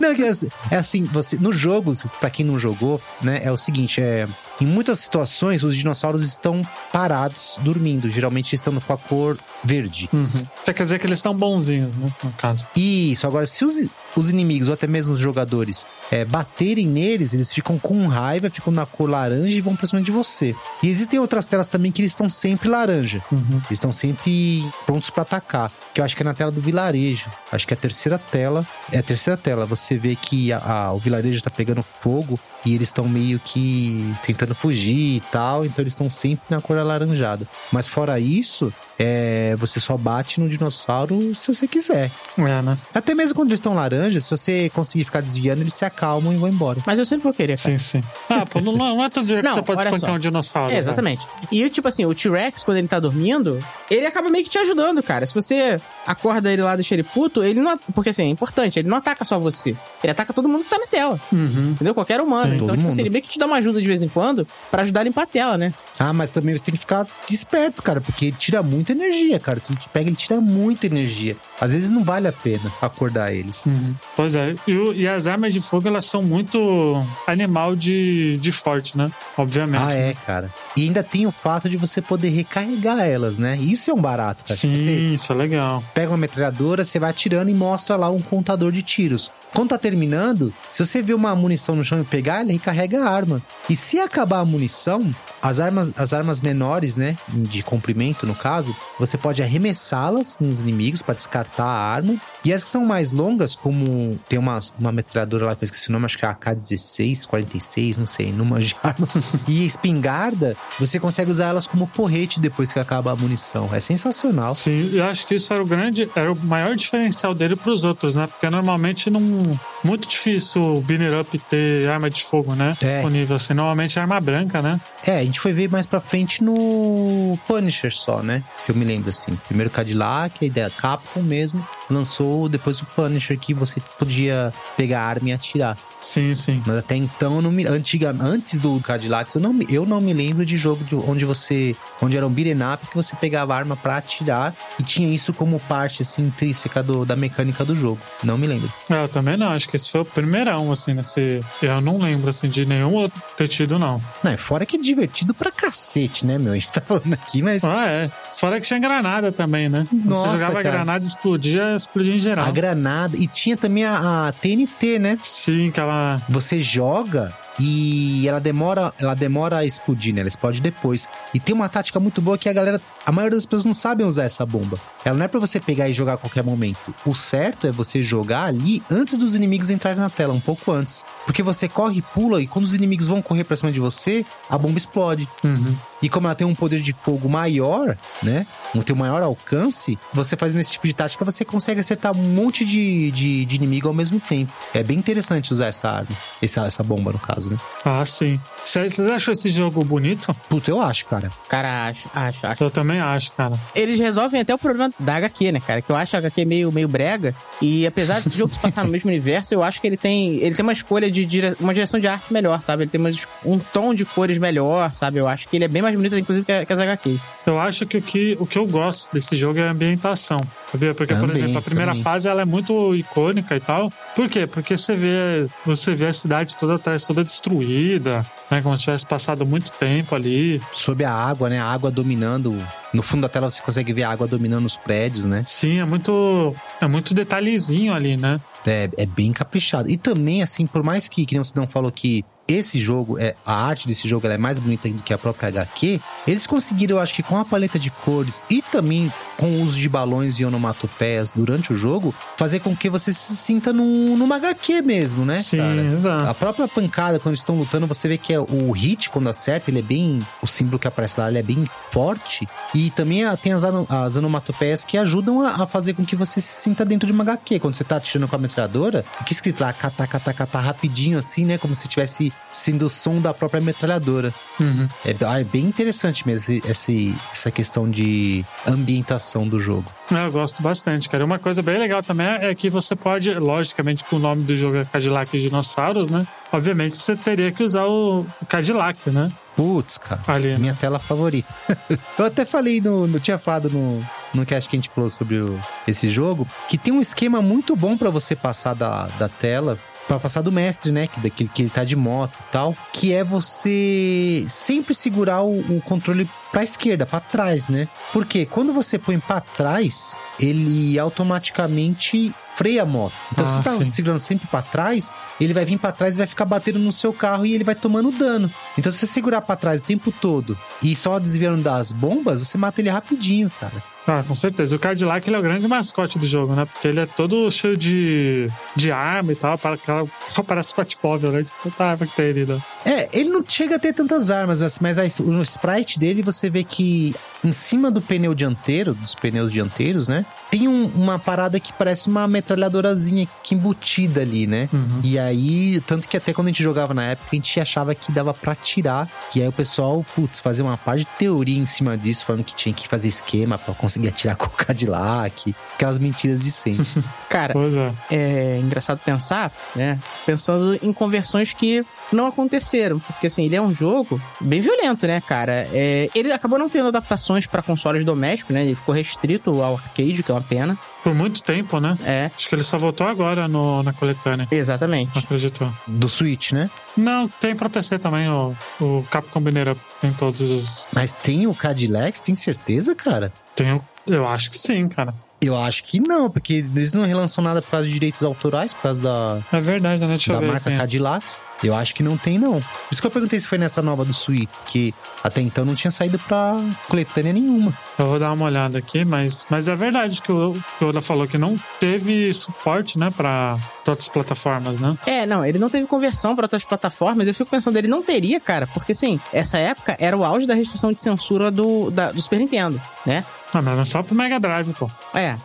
[SPEAKER 3] Não, é é assim- é assim, você no jogo, pra quem não jogou, né, é o seguinte, é em muitas situações os dinossauros estão parados, dormindo, geralmente estão com a cor verde.
[SPEAKER 1] Uhum. Quer dizer que eles estão bonzinhos, né? No caso.
[SPEAKER 3] Isso, agora se os, os inimigos ou até mesmo os jogadores é, baterem neles, eles ficam com raiva, ficam na cor laranja e vão pra cima de você. E existem outras telas também que eles estão sempre laranja.
[SPEAKER 1] Uhum.
[SPEAKER 3] Eles estão sempre prontos pra atacar. Que eu acho que é na tela do vilarejo. Acho que é a terceira tela. É a terceira tela. Você vê que a- a- o vilarejo tá pegando fogo e eles estão meio que tentando fugir e tal. Então eles estão sempre na cor alaranjada. Mas fora isso, é, você só bate no dinossauro se você quiser.
[SPEAKER 1] É, né?
[SPEAKER 3] Até mesmo quando eles estão laranjas, se você conseguir ficar desviando, eles se acalmam e vão embora.
[SPEAKER 2] Mas eu sempre vou querer, cara.
[SPEAKER 1] Sim, sim. Ah, pô, não, não é todo dia que
[SPEAKER 2] Não,
[SPEAKER 1] você pode espancar
[SPEAKER 2] só.
[SPEAKER 1] um dinossauro.
[SPEAKER 2] É,
[SPEAKER 1] né?
[SPEAKER 2] exatamente. E, tipo assim, o T-Rex, quando ele tá dormindo, ele acaba meio que te ajudando, cara. Se você acorda ele lá, deixa ele puto, ele não... Porque, assim, é importante, ele não ataca só você. Ele ataca todo mundo que tá na tela,
[SPEAKER 1] Uhum.
[SPEAKER 2] entendeu? Qualquer humano.
[SPEAKER 1] Sim,
[SPEAKER 2] então, tipo assim,
[SPEAKER 3] mundo.
[SPEAKER 2] ele meio que te dá uma ajuda de vez em quando pra ajudar a limpar a tela, né?
[SPEAKER 3] Ah, mas também você tem que ficar esperto, cara, porque ele tira muita energia, cara. Se ele te pega, ele tira muita energia. Às vezes não vale a pena acordar eles.
[SPEAKER 1] Uhum. Pois é. E, e as armas de fogo, elas são muito animal de, de forte, né? Obviamente.
[SPEAKER 3] Ah, é, cara. E ainda tem o fato de você poder recarregar elas, né? Isso é um barato, cara.
[SPEAKER 1] Sim,
[SPEAKER 3] Você
[SPEAKER 1] isso é legal.
[SPEAKER 3] pega uma metralhadora, você vai atirando e mostra lá um contador de tiros. Quando tá terminando, se você vê uma munição no chão e pegar, ele recarrega a arma. E se acabar a munição, as armas, as armas menores, né, de comprimento no caso, você pode arremessá-las nos inimigos para descartar a arma. E as que são mais longas, como tem uma, uma metralhadora lá que eu esqueci o nome, acho que é a AK-16, 46, não sei, numa de arma. e espingarda, você consegue usar elas como porrete depois que acaba a munição. É sensacional.
[SPEAKER 1] Sim, eu acho que isso era o grande, era o maior diferencial dele pros outros, né? Porque normalmente não. Muito difícil o Binner Up ter arma de fogo, né?
[SPEAKER 3] É.
[SPEAKER 1] Disponível assim. Normalmente é arma branca, né?
[SPEAKER 3] É, a gente foi ver mais pra frente no Punisher só, né? Que eu me lembro assim. Primeiro Cadillac, a ideia Capcom mesmo lançou depois o Punisher que você podia pegar a arma e atirar.
[SPEAKER 1] Sim, sim.
[SPEAKER 3] Mas até então, não me, antiga, antes do Cadillac, eu não, me- eu não me lembro de jogo de onde você. Onde era um beat'em up que você pegava arma pra atirar e tinha isso como parte assim, intrínseca do, da mecânica do jogo. Não me lembro.
[SPEAKER 1] É, eu também não. Acho que esse foi o primeirão, assim, nesse. Eu não lembro, assim, de nenhum outro ter tido, não.
[SPEAKER 3] Não, é fora que é divertido pra cacete, né, meu? A gente tá falando aqui, mas.
[SPEAKER 1] Ah, é. Fora que tinha granada também, né? Quando
[SPEAKER 3] Nossa,
[SPEAKER 1] você jogava
[SPEAKER 3] cara.
[SPEAKER 1] granada, explodia, explodia em geral.
[SPEAKER 3] A granada. E tinha também a, a TNT, né?
[SPEAKER 1] Sim, aquela.
[SPEAKER 3] Você joga e ela demora, ela demora a explodir, né? Ela explode depois. E tem uma tática muito boa que a galera, a maioria das pessoas não sabem usar essa bomba. Ela não é pra você pegar e jogar a qualquer momento. O certo é você jogar ali antes dos inimigos entrarem na tela, um pouco antes. Porque você corre pula e quando os inimigos vão correr pra cima de você, a bomba explode.
[SPEAKER 1] Uhum.
[SPEAKER 3] E como ela tem um poder de fogo maior, né? Tem um maior alcance, você fazendo esse tipo de tática, você consegue acertar um monte de, de, de inimigo ao mesmo tempo. É bem interessante usar essa arma. Essa, essa bomba, no caso, né?
[SPEAKER 1] Ah, sim. Vocês acham esse jogo bonito?
[SPEAKER 3] Puta, eu acho, cara.
[SPEAKER 2] Cara, acho, acho, acho.
[SPEAKER 1] Eu também acho, cara.
[SPEAKER 2] Eles resolvem até o problema da HQ, né, cara? Que eu acho a HQ meio, meio brega. E apesar desse jogo se passar no mesmo universo, eu acho que ele tem. Ele tem uma escolha de dire... uma direção de arte melhor, sabe? Ele tem umas, um tom de cores melhor, sabe? Eu acho que ele é bem mais bonito, inclusive, que, que as HQ.
[SPEAKER 1] Eu acho que o, que o que eu gosto desse jogo é a ambientação. Sabia? Porque,
[SPEAKER 3] Também,
[SPEAKER 1] por exemplo, a primeira
[SPEAKER 3] também.
[SPEAKER 1] fase ela é muito icônica e tal. Por quê? Porque você vê, você vê a cidade toda atrás, toda destruída, né? Como se tivesse passado muito tempo ali.
[SPEAKER 3] Sob a água, né? A água dominando. No fundo da tela você consegue ver a água dominando os prédios, né?
[SPEAKER 1] Sim, é muito. É muito detalhezinho ali, né?
[SPEAKER 3] É, é bem caprichado. E também, assim, por mais que, que nem você não falou que esse jogo, é, a arte desse jogo é mais bonita do que a própria HQ, eles conseguiram, eu acho que com a paleta de cores e também com o uso de balões e onomatopeias durante o jogo, fazer com que você se sinta num, numa HQ mesmo, né,
[SPEAKER 1] Sim,
[SPEAKER 3] cara?
[SPEAKER 1] exato.
[SPEAKER 3] A própria pancada, quando eles estão lutando, você vê que é o hit, quando acerta, ele é bem. O símbolo que aparece lá, ele é bem forte. E também ah, tem as, as onomatopeias que ajudam a, a fazer com que você se sinta dentro de uma HQ. Quando você tá atirando com a metralhadora, fica escrito lá, catá, catá, catá, rapidinho, assim, né? Como se tivesse sendo o som da própria metralhadora.
[SPEAKER 1] Uhum.
[SPEAKER 3] É, ah, é bem interessante mesmo esse, essa questão de ambientação do jogo.
[SPEAKER 1] É, Eu gosto bastante, cara. Uma coisa bem legal também é que você pode, logicamente, com o nome do jogo é Cadillac e Dinossauros, né? Obviamente você teria que usar o Cadillac, né?
[SPEAKER 3] Putz, cara.
[SPEAKER 1] Ali, né?
[SPEAKER 3] Minha tela favorita. eu até falei no. no tinha falado no. No cast que a gente falou sobre o- esse jogo, que tem um esquema muito bom pra você passar da, da tela, pra passar do mestre, né? Que, daquele que ele tá de moto e tal, que é você sempre segurar o, o controle pra esquerda, pra trás, né? Porque quando você põe pra trás, ele automaticamente freia a moto. Então, se
[SPEAKER 1] Ah,
[SPEAKER 3] você tá
[SPEAKER 1] sim.
[SPEAKER 3] segurando sempre pra trás, ele vai vir pra trás e vai ficar batendo no seu carro e ele vai tomando dano. Então, se você segurar pra trás o tempo todo e só desviando das bombas, você mata ele rapidinho, cara.
[SPEAKER 1] Ah, com certeza. O Cadillac ele é o grande mascote do jogo, né? Porque ele é todo cheio de, de arma e tal. Para, parece Batmóvel, né? Tipo, tá arma que tem ali, né?
[SPEAKER 3] É, ele não chega a ter tantas armas, mas- mas a- no sprite dele você vê que em cima do pneu dianteiro, dos pneus dianteiros, né? Tem um- uma parada que parece uma metralhadorazinha que embutida ali, né?
[SPEAKER 1] Uhum.
[SPEAKER 3] E aí, tanto que até quando a gente jogava na época, a gente achava que dava pra tirar. E aí o pessoal, putz, fazia uma parte de teoria em cima disso, falando que tinha que fazer esquema pra conseguir atirar com o Cadillac. Aquelas mentiras de sempre.
[SPEAKER 2] Cara,
[SPEAKER 1] Pois é.
[SPEAKER 2] é engraçado pensar, né? Pensando em conversões que não aconteceram. Porque, assim, ele é um jogo bem violento, né, cara? É, ele acabou não tendo adaptações pra consoles domésticos, né? Ele ficou restrito ao arcade, que é uma pena.
[SPEAKER 1] Por muito tempo, né?
[SPEAKER 2] É,
[SPEAKER 1] Acho que ele só voltou agora no, na coletânea.
[SPEAKER 2] exatamente.
[SPEAKER 1] Acreditou.
[SPEAKER 3] Do Switch, né?
[SPEAKER 1] Não, tem pra PC também, o, o Capcom Up. Tem todos os.
[SPEAKER 3] Mas tem o Cadillac, tem certeza, cara?
[SPEAKER 1] Tem eu acho que sim, cara.
[SPEAKER 3] Eu acho que não, porque eles não relançam nada por causa de direitos autorais, por causa da,
[SPEAKER 1] É verdade, né? Deixa
[SPEAKER 3] da
[SPEAKER 1] eu ver.
[SPEAKER 3] marca
[SPEAKER 1] aqui.
[SPEAKER 3] Cadillac. Eu acho que não tem, não. Por isso que eu perguntei se foi nessa nova do Switch, que até então não tinha saído pra coletânea nenhuma.
[SPEAKER 1] Eu vou dar uma olhada aqui, mas, mas é verdade que o, que o Oda falou que não teve suporte, né, pra, outras plataformas, né?
[SPEAKER 2] É, não, ele não teve conversão pra outras plataformas. Eu fico pensando, ele não teria, cara, porque assim, essa época era o auge da restrição de censura do, da- do Super Nintendo, né?
[SPEAKER 1] Ah, mas é só pro Mega Drive, pô.
[SPEAKER 2] É.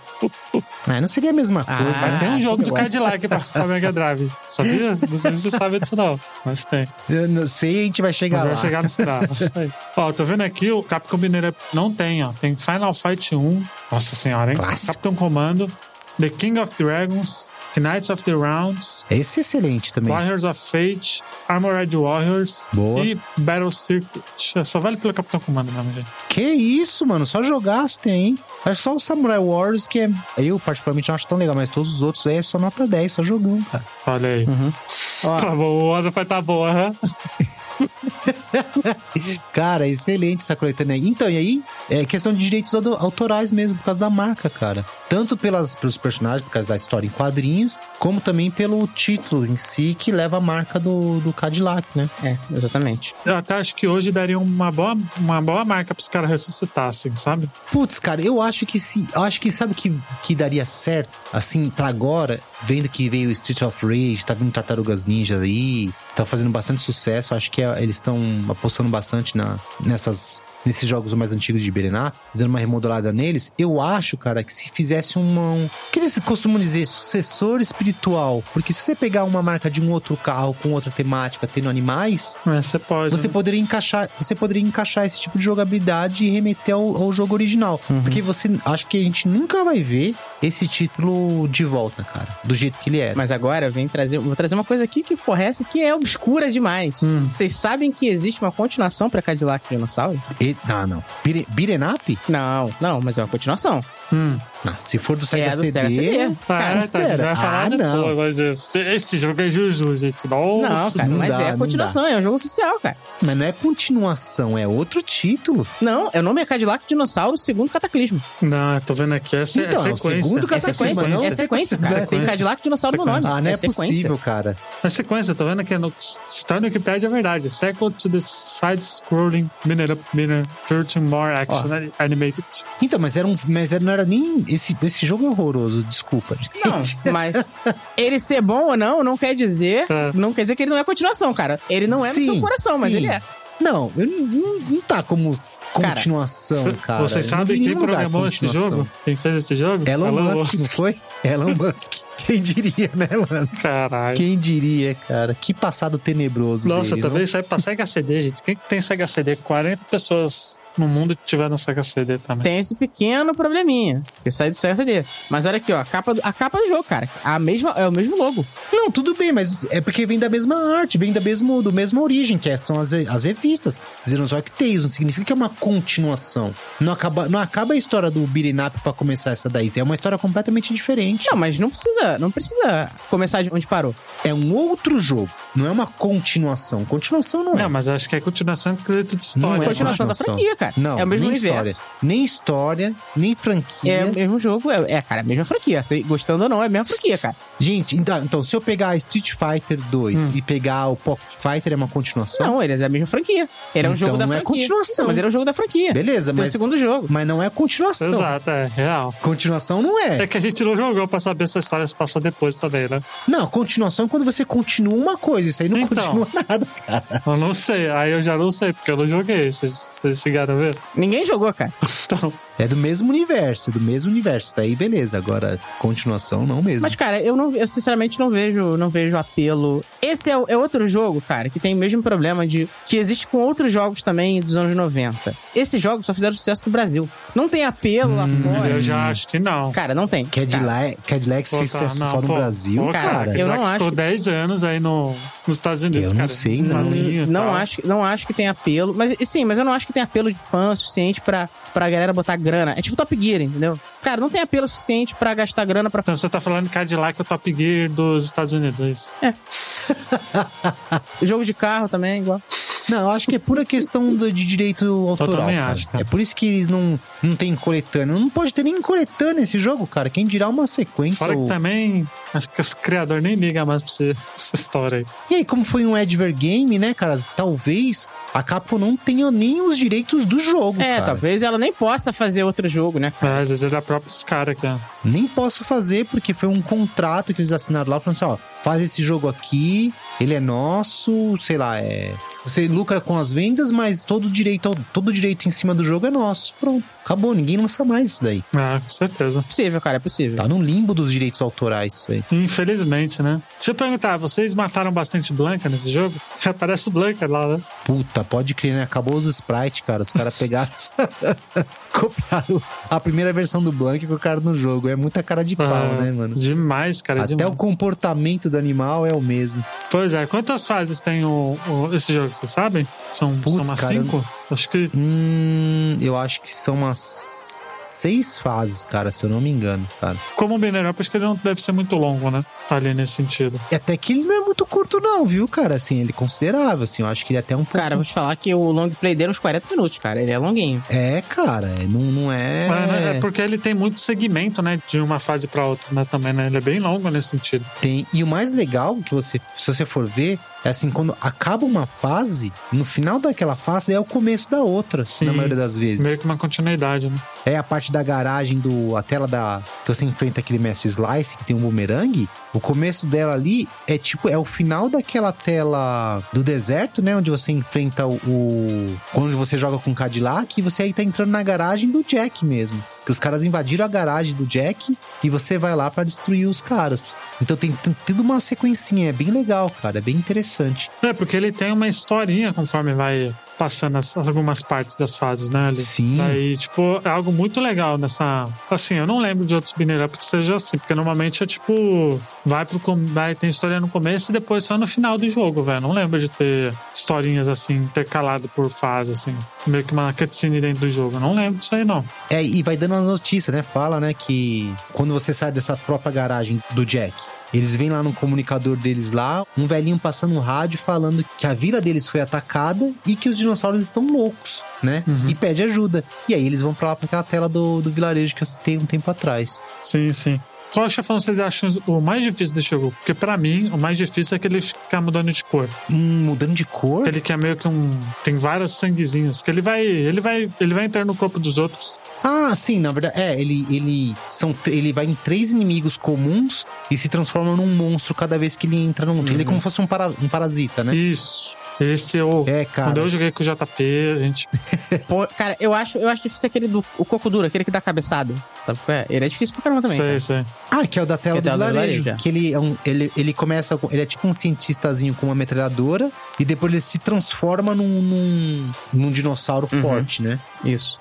[SPEAKER 3] Ah, não seria a mesma
[SPEAKER 2] Ah,
[SPEAKER 3] coisa.
[SPEAKER 1] Vai ter um jogo do Cadillac pra, Mega Drive. Sabia? Não sei se você sabe disso, não. Mas tem.
[SPEAKER 3] Eu não sei, a gente vai chegar
[SPEAKER 1] Mas
[SPEAKER 3] lá.
[SPEAKER 1] vai chegar no final. Ó, tô vendo aqui, o Capcom Mineiro não tem, ó. Tem Final Fight 1. Nossa senhora, hein?
[SPEAKER 3] Clássico.
[SPEAKER 1] Capitão Comando. The King of Dragons. Knights of the Rounds.
[SPEAKER 3] Esse é excelente também.
[SPEAKER 1] Warriors of Fate. Armored Warriors.
[SPEAKER 3] Boa.
[SPEAKER 1] E Battle Circuit. Só vale pelo Capitão Comando mesmo, gente.
[SPEAKER 3] Que isso, mano? Só jogaço tem, hein? Acho só o Samurai Wars que é. Eu, particularmente, não acho tão legal, mas todos os outros aí é só nota 10, só jogando, cara.
[SPEAKER 1] Olha aí.
[SPEAKER 2] Uhum.
[SPEAKER 1] Tá bom, o Oda vai tá boa, aham.
[SPEAKER 3] Cara, excelente essa coletânea aí. Então, e aí, é questão de direitos auto- autorais mesmo, por causa da marca, cara. Tanto pelas, pelos personagens, por causa da história em quadrinhos, como também pelo título em si, que leva a marca do, do Cadillac, né?
[SPEAKER 2] é, exatamente.
[SPEAKER 1] Eu até acho que hoje daria uma boa, uma boa marca pros caras ressuscitassem, sabe?
[SPEAKER 3] Putz, cara, eu acho que se. Eu acho que sabe que, que daria certo, assim, pra agora, vendo que veio Street of Rage, tá vindo Tartarugas Ninja aí, tá fazendo bastante sucesso. Acho que é- eles estão apostando bastante na, nessas nesses jogos mais antigos de Up, dando uma remodelada neles, eu acho, cara, que se fizesse uma... Um, que eles costumam dizer sucessor espiritual. Porque se você pegar uma marca de um outro carro com outra temática, tendo animais,
[SPEAKER 1] É, você pode.
[SPEAKER 3] você
[SPEAKER 1] né?
[SPEAKER 3] poderia encaixar, você poderia encaixar esse tipo de jogabilidade e remeter ao, ao jogo original.
[SPEAKER 2] Uhum.
[SPEAKER 3] Porque você acho que a gente nunca vai ver esse título de volta, cara, do jeito que ele era.
[SPEAKER 2] Mas agora eu venho trazer, vou trazer uma coisa aqui que, porra, essa que é obscura demais.
[SPEAKER 1] Hum.
[SPEAKER 2] Vocês sabem que existe uma continuação pra Cadillac Dinossauro?
[SPEAKER 3] E, não, não. Up?
[SPEAKER 2] Não, não, mas é uma continuação.
[SPEAKER 1] Hum.
[SPEAKER 3] Não, se for do Sega
[SPEAKER 2] É, do
[SPEAKER 3] CD,
[SPEAKER 2] Sega CD.
[SPEAKER 1] Ah, tá, a gente vai falar
[SPEAKER 3] Ah,
[SPEAKER 1] depois,
[SPEAKER 3] não.
[SPEAKER 1] mas esse, esse jogo é Juju, gente. Nossa.
[SPEAKER 2] não, cara,
[SPEAKER 3] não
[SPEAKER 2] mas
[SPEAKER 3] dá,
[SPEAKER 2] é a continuação, é um jogo oficial, cara.
[SPEAKER 3] Mas não é continuação, é outro título.
[SPEAKER 2] Não, é o nome é Cadillac Dinossauro segundo Cataclismo.
[SPEAKER 1] Não, eu tô vendo aqui, essa
[SPEAKER 3] Então,
[SPEAKER 1] é
[SPEAKER 3] é o
[SPEAKER 1] sequência.
[SPEAKER 3] segundo
[SPEAKER 2] É
[SPEAKER 3] Cataclismo,
[SPEAKER 2] sequência,
[SPEAKER 3] não?
[SPEAKER 2] é sequência, cara. Tem
[SPEAKER 1] Sequência.
[SPEAKER 2] Cadillac Dinossauro no nome.
[SPEAKER 1] Sequência.
[SPEAKER 3] Ah, não é,
[SPEAKER 2] sequência.
[SPEAKER 3] possível, cara.
[SPEAKER 1] É sequência, tô vendo aqui, no, se tá no Wikipedia é verdade. Second to the side-scrolling minute up, minute, 13 more action animated.
[SPEAKER 3] Então, mas era um, mas não era nem esse esse jogo é horroroso, desculpa.
[SPEAKER 2] Não, mas ele ser bom ou não, não quer dizer.
[SPEAKER 1] É.
[SPEAKER 2] Não quer dizer que ele não é continuação, cara. Ele não é
[SPEAKER 3] Sim,
[SPEAKER 2] no seu coração, mas
[SPEAKER 3] sim.
[SPEAKER 2] ele é.
[SPEAKER 3] Não, eu não, não, não tá como
[SPEAKER 2] Cara,
[SPEAKER 3] continuação, cara.
[SPEAKER 1] Vocês
[SPEAKER 3] não
[SPEAKER 1] sabem quem programou esse jogo? Quem fez esse jogo?
[SPEAKER 3] Elon, Musk,
[SPEAKER 1] Musk.
[SPEAKER 3] não foi? Elon Musk. Quem diria, né, mano?
[SPEAKER 1] Caralho.
[SPEAKER 3] Quem diria, cara? Que passado tenebroso
[SPEAKER 1] Nossa,
[SPEAKER 3] dele,
[SPEAKER 1] também sai pra Sega CD, gente. Quem que tem Sega CD? 40 pessoas no mundo tiveram Sega CD também.
[SPEAKER 2] Tem esse pequeno probleminha. Ter saído do Sega CD. Mas olha aqui, ó. A capa do, a capa do jogo, cara. A mesma, é o mesmo logo.
[SPEAKER 3] Não? tudo bem, mas é porque vem da mesma arte, vem da mesmo, do mesma origem, que é- são as, as revistas. Xenozoic Tales, não significa que é uma continuação. Não acaba, não acaba a história do Beat'em Up pra começar essa daí. É uma história completamente diferente.
[SPEAKER 2] Não, mas não precisa, não precisa começar de onde parou.
[SPEAKER 3] É um outro jogo, não é uma continuação. Continuação não é.
[SPEAKER 1] Não, mas acho que é continuação de de
[SPEAKER 3] Não
[SPEAKER 1] história.
[SPEAKER 3] é
[SPEAKER 2] continuação da
[SPEAKER 3] continuação.
[SPEAKER 2] franquia, cara.
[SPEAKER 3] Não,
[SPEAKER 2] é o mesmo
[SPEAKER 3] nem
[SPEAKER 2] universo.
[SPEAKER 3] história. Nem história, nem franquia.
[SPEAKER 2] É o mesmo jogo, é, é, cara, a mesma franquia. Gostando ou não, é a mesma franquia, cara.
[SPEAKER 3] Gente, então, então, se eu pegar Street Fighter 2
[SPEAKER 1] Hum.
[SPEAKER 3] e pegar o Pocket Fighter, é uma continuação?
[SPEAKER 2] Não, ele é da mesma franquia. Ele é um
[SPEAKER 3] Então
[SPEAKER 2] jogo da
[SPEAKER 3] não é
[SPEAKER 2] franquia.
[SPEAKER 3] continuação.
[SPEAKER 2] Não, mas ele é um jogo da franquia.
[SPEAKER 3] Beleza,
[SPEAKER 2] Tem o
[SPEAKER 3] mas,
[SPEAKER 2] segundo jogo.
[SPEAKER 3] mas não é continuação.
[SPEAKER 1] Exato, é real.
[SPEAKER 3] Continuação não é.
[SPEAKER 1] É que a gente não jogou pra saber se a história se passa depois também, né?
[SPEAKER 3] Não, continuação é quando você continua uma coisa. Isso aí não
[SPEAKER 1] Então.
[SPEAKER 3] continua nada.
[SPEAKER 1] Eu não sei, aí eu já não sei, porque eu não joguei. Vocês, vocês chegaram ver?
[SPEAKER 2] Ninguém jogou, cara.
[SPEAKER 1] Então,
[SPEAKER 3] É do mesmo universo, do mesmo universo. Isso daí, beleza. Agora, continuação não mesmo.
[SPEAKER 2] Mas, cara, eu, não, eu sinceramente não vejo, não vejo apelo. Esse é, o- é outro jogo, cara, que tem o mesmo problema de que existe com outros jogos também dos anos 90. Esses jogos só fizeram sucesso no Brasil. Não tem apelo lá fora.
[SPEAKER 1] eu já acho que não.
[SPEAKER 2] Cara, não tem. Cara,
[SPEAKER 3] Cadillac, Cadillac fez
[SPEAKER 1] tá,
[SPEAKER 3] sucesso
[SPEAKER 1] não,
[SPEAKER 3] só no
[SPEAKER 1] pô,
[SPEAKER 3] Brasil,
[SPEAKER 1] pô,
[SPEAKER 3] cara.
[SPEAKER 2] eu não acho
[SPEAKER 1] ficou
[SPEAKER 2] que-
[SPEAKER 1] 10 anos aí no, nos Estados Unidos,
[SPEAKER 3] Eu não
[SPEAKER 1] cara.
[SPEAKER 3] sei, não.
[SPEAKER 1] e
[SPEAKER 2] não
[SPEAKER 1] tal.
[SPEAKER 2] acho, não acho que tem apelo. Mas sim, mas eu não acho que tem apelo fã suficiente pra, pra galera botar grana. É tipo Top Gear, entendeu? Cara, não tem apelo suficiente pra gastar grana pra.
[SPEAKER 1] Então você tá falando que Cadillac é o Top Gear dos Estados Unidos, é isso?
[SPEAKER 2] Jogo de carro também, igual.
[SPEAKER 3] Não, eu acho que é pura questão do- de direito autoral.
[SPEAKER 1] também
[SPEAKER 3] cara.
[SPEAKER 1] acho, cara.
[SPEAKER 3] É por isso que eles não, não tem coletânea. Não pode ter nem coletânea esse jogo, cara. Quem dirá uma sequência.
[SPEAKER 1] Fora que
[SPEAKER 3] ou-
[SPEAKER 1] também, acho que esse criador nem liga mais pra você- essa história aí.
[SPEAKER 3] E aí, como foi um Adver Game, né, cara? Talvez a Capcom não tenha nem os direitos do jogo,
[SPEAKER 2] É,
[SPEAKER 3] cara.
[SPEAKER 2] talvez ela nem possa fazer outro jogo, né, cara?
[SPEAKER 1] É, às vezes é da própria dos caras aqui, ó.
[SPEAKER 3] Nem posso fazer porque foi um contrato que eles assinaram lá, falando assim, ó, faz esse jogo aqui, ele é nosso, sei lá, é... Você lucra com as vendas, mas todo o direito, todo o direito em cima do jogo é nosso. Pronto, acabou, ninguém lança mais isso daí.
[SPEAKER 1] É, com certeza.
[SPEAKER 2] É possível, cara, é possível.
[SPEAKER 3] Tá no limbo dos direitos autorais isso aí.
[SPEAKER 1] Infelizmente, né? Deixa eu perguntar, vocês mataram bastante Blanca nesse jogo? Aparece Blanca lá, né?
[SPEAKER 3] Puta, pode crer, né? Acabou os sprites, cara. Os caras pegaram. copiaram a primeira versão do Blank e colocaram no jogo. É muita cara de pau,
[SPEAKER 1] Ah,
[SPEAKER 3] né, mano?
[SPEAKER 1] Demais, cara,
[SPEAKER 3] Até
[SPEAKER 1] demais.
[SPEAKER 3] o comportamento do animal é o mesmo.
[SPEAKER 1] Pois é, quantas fases tem o, o- esse jogo, vocês sabem? São, são umas
[SPEAKER 3] cara,
[SPEAKER 1] cinco? Acho que.
[SPEAKER 3] Hum, eu acho que são umas seis fases, cara, se eu não me engano, cara.
[SPEAKER 1] Como o Up, acho que ele não deve ser muito longo, né? Ali nesse sentido.
[SPEAKER 3] E até que ele não é muito curto, não, viu, cara? Assim, ele é considerável, assim. Eu acho que ele é até um pouco.
[SPEAKER 2] Cara, vou te falar que o long play dele é uns 40 minutos, cara. Ele é longuinho.
[SPEAKER 3] É, cara, é- não, não é.
[SPEAKER 1] É, é porque ele tem muito segmento, né? De uma fase pra outra, né? Também, né? Ele é bem longo nesse sentido.
[SPEAKER 3] Tem. E o mais legal que você, se você for ver, É assim, quando acaba uma fase, no final daquela fase é o começo da outra,
[SPEAKER 1] Sim.
[SPEAKER 3] na maioria das vezes.
[SPEAKER 1] Meio que uma continuidade, né?
[SPEAKER 3] É a parte da garagem do. A tela da. Que você enfrenta aquele Mestre Slice, que tem um boomerang. O começo dela ali é tipo. É o final daquela tela do deserto, né? Onde você enfrenta o. o quando você joga com o Cadillac e você aí tá entrando na garagem do Jack mesmo. Que os caras invadiram a garagem do Jack e você vai lá pra destruir os caras. Então tem tudo uma sequencinha. É bem legal, cara. É bem interessante.
[SPEAKER 1] É, porque ele tem uma historinha conforme vai passando as- algumas partes das fases, né? Ali.
[SPEAKER 3] Sim.
[SPEAKER 1] Daí, tipo, é algo muito legal nessa. Assim, eu não lembro de outros binary up que seja assim, porque normalmente é tipo. Vai pro. com- Vai, tem história no começo e depois só no final do jogo, velho. Não lembro de ter historinhas assim, intercalado por fase, assim. Meio que uma cutscene dentro do jogo. Eu não lembro disso aí, não.
[SPEAKER 3] É, e vai dando as notícias, né? Fala, né, que quando você sai dessa própria garagem do Jack, eles vêm lá no comunicador deles lá, um velhinho passando um rádio falando que a vila deles foi atacada e que os dinossauros estão loucos, né?
[SPEAKER 1] Uhum.
[SPEAKER 3] E pede ajuda. E aí eles vão pra lá pra aquela tela do, do vilarejo que eu citei um tempo atrás.
[SPEAKER 1] Sim, sim. Qual chefão vocês acham o mais difícil desse jogo? Porque pra mim, o mais difícil é que ele fica mudando de cor.
[SPEAKER 3] Hum, mudando de cor?
[SPEAKER 1] Ele que é meio que um. Tem vários sanguezinhos. Que ele vai. Ele vai. Ele vai entrar no corpo dos outros.
[SPEAKER 3] Ah, sim, na verdade, é, ele, ele, são, ele vai em três inimigos comuns e se transforma num monstro cada vez que ele entra num. Ele é como se fosse um, para, um parasita, né?
[SPEAKER 1] Isso. Esse eu.
[SPEAKER 3] É,
[SPEAKER 1] Quando
[SPEAKER 3] cara.
[SPEAKER 1] eu joguei com o JP, a gente.
[SPEAKER 2] Pô, cara, eu acho, eu acho difícil aquele do o coco duro, aquele que dá cabeçada. Sabe qual é? Ele é difícil pra caramba também.
[SPEAKER 1] sei,
[SPEAKER 2] cara.
[SPEAKER 1] sei.
[SPEAKER 3] Ah, que é o da tela
[SPEAKER 2] Que é
[SPEAKER 3] do
[SPEAKER 2] da do
[SPEAKER 3] vilarejo.
[SPEAKER 2] vilarejo, é.
[SPEAKER 3] que ele, é um, ele, ele começa com. Ele é tipo um cientistazinho com uma metralhadora e depois ele se transforma num, num, num dinossauro
[SPEAKER 2] Uhum.
[SPEAKER 3] forte, né?
[SPEAKER 2] Isso.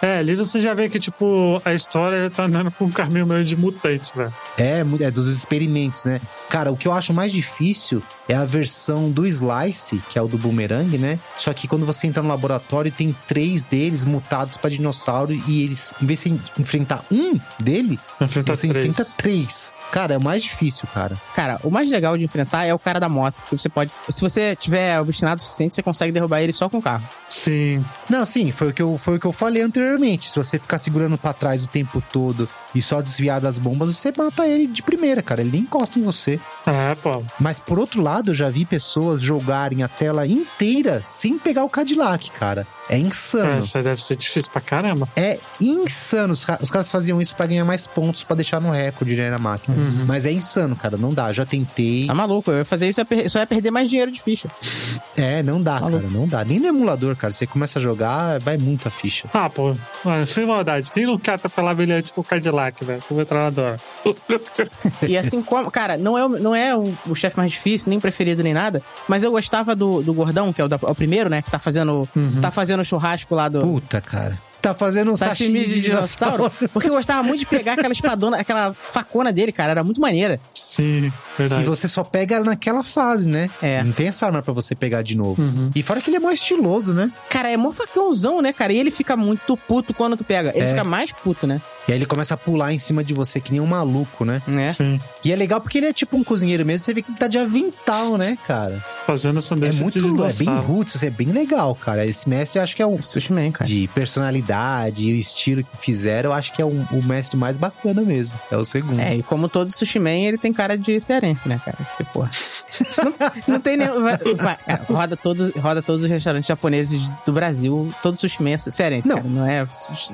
[SPEAKER 1] É, ali você já vê que, tipo, a história ele tá andando por um caminho meio de mutantes, velho.
[SPEAKER 3] É, é dos experimentos, né? Cara, o que eu acho mais difícil é a versão do Slice, que é o do Boomerang, né? Só que quando você entra no laboratório, tem três deles mutados pra dinossauro e eles, em vez de você enfrentar um dele,
[SPEAKER 1] Enfrenta
[SPEAKER 3] você
[SPEAKER 1] três.
[SPEAKER 3] enfrenta três. Cara, é o mais difícil, cara.
[SPEAKER 2] Cara, o mais legal de enfrentar é o cara da moto. Que você pode. Se você tiver obstinado o suficiente, você consegue derrubar ele só com o carro.
[SPEAKER 1] Sim.
[SPEAKER 3] Não, sim, foi o que eu, foi o que eu falei anteriormente. Se você ficar segurando pra trás o tempo todo e só desviar das bombas, você mata ele de primeira, cara. Ele nem encosta em você.
[SPEAKER 1] É, pô.
[SPEAKER 3] Mas por outro lado, eu já vi pessoas jogarem a tela inteira sem pegar o Cadillac, cara. É
[SPEAKER 1] É,
[SPEAKER 3] insano.
[SPEAKER 1] isso aí deve ser difícil pra caramba.
[SPEAKER 3] É insano. Os, os caras faziam isso pra ganhar mais pontos pra deixar no recorde, né, na máquina.
[SPEAKER 1] Uhum.
[SPEAKER 3] Mas é insano, cara. Não dá. Já tentei.
[SPEAKER 2] Tá maluco? Eu ia fazer isso, só ia perder mais dinheiro de ficha.
[SPEAKER 3] É, não dá,
[SPEAKER 2] Maluco.
[SPEAKER 3] cara. Não dá. Nem no emulador, cara. Você começa a jogar, vai muito a ficha.
[SPEAKER 1] Ah, pô. Mano, sem maldade. Quem não quer atropelar brilhante com o Cadillac, velho? Com o metralhadora.
[SPEAKER 2] E assim como. Cara, não é, o- não é o, o chefe mais difícil, nem preferido, nem nada. Mas eu gostava do, do gordão, que é o, da- é o primeiro, né? Que tá fazendo. Tá fazendo churrasco lá do.
[SPEAKER 3] Puta, cara. Tá fazendo um
[SPEAKER 2] Sashimi
[SPEAKER 3] sashimi
[SPEAKER 2] de dinossauro. Porque eu gostava muito de pegar aquela espadona, aquela facona dele, cara. Era muito maneira.
[SPEAKER 1] Sim, verdade.
[SPEAKER 3] E você só pega naquela fase, né?
[SPEAKER 2] É.
[SPEAKER 3] Não tem essa arma pra você pegar de novo.
[SPEAKER 1] Uhum.
[SPEAKER 3] E fora que ele é mais estiloso, né?
[SPEAKER 2] Cara, é mó facãozão, né, cara? E ele fica muito puto quando tu pega. Ele
[SPEAKER 3] É.
[SPEAKER 2] fica mais puto, né?
[SPEAKER 3] E aí ele começa a pular em cima de você que nem um maluco, né?
[SPEAKER 2] né?
[SPEAKER 1] Sim.
[SPEAKER 3] E é legal porque ele é tipo um cozinheiro mesmo, você vê que ele tá de avental, né, cara?
[SPEAKER 1] Fazendo
[SPEAKER 3] É
[SPEAKER 1] sanduíche
[SPEAKER 3] muito
[SPEAKER 1] de
[SPEAKER 3] é bem roots, é bem legal, cara. Esse mestre eu acho que é o
[SPEAKER 2] Sushi Man, cara.
[SPEAKER 3] de personalidade e o estilo que fizeram, eu acho que é o, o mestre mais bacana mesmo. É o segundo.
[SPEAKER 2] É, e como todo sushi man, ele tem cara de cearense, né, cara? Porque, porra. não, não tem nenhum. vai- vai, cara, roda, todos, roda todos os restaurantes japoneses do Brasil, todo sushi man é cearense,
[SPEAKER 3] Não.
[SPEAKER 2] cara. Não é.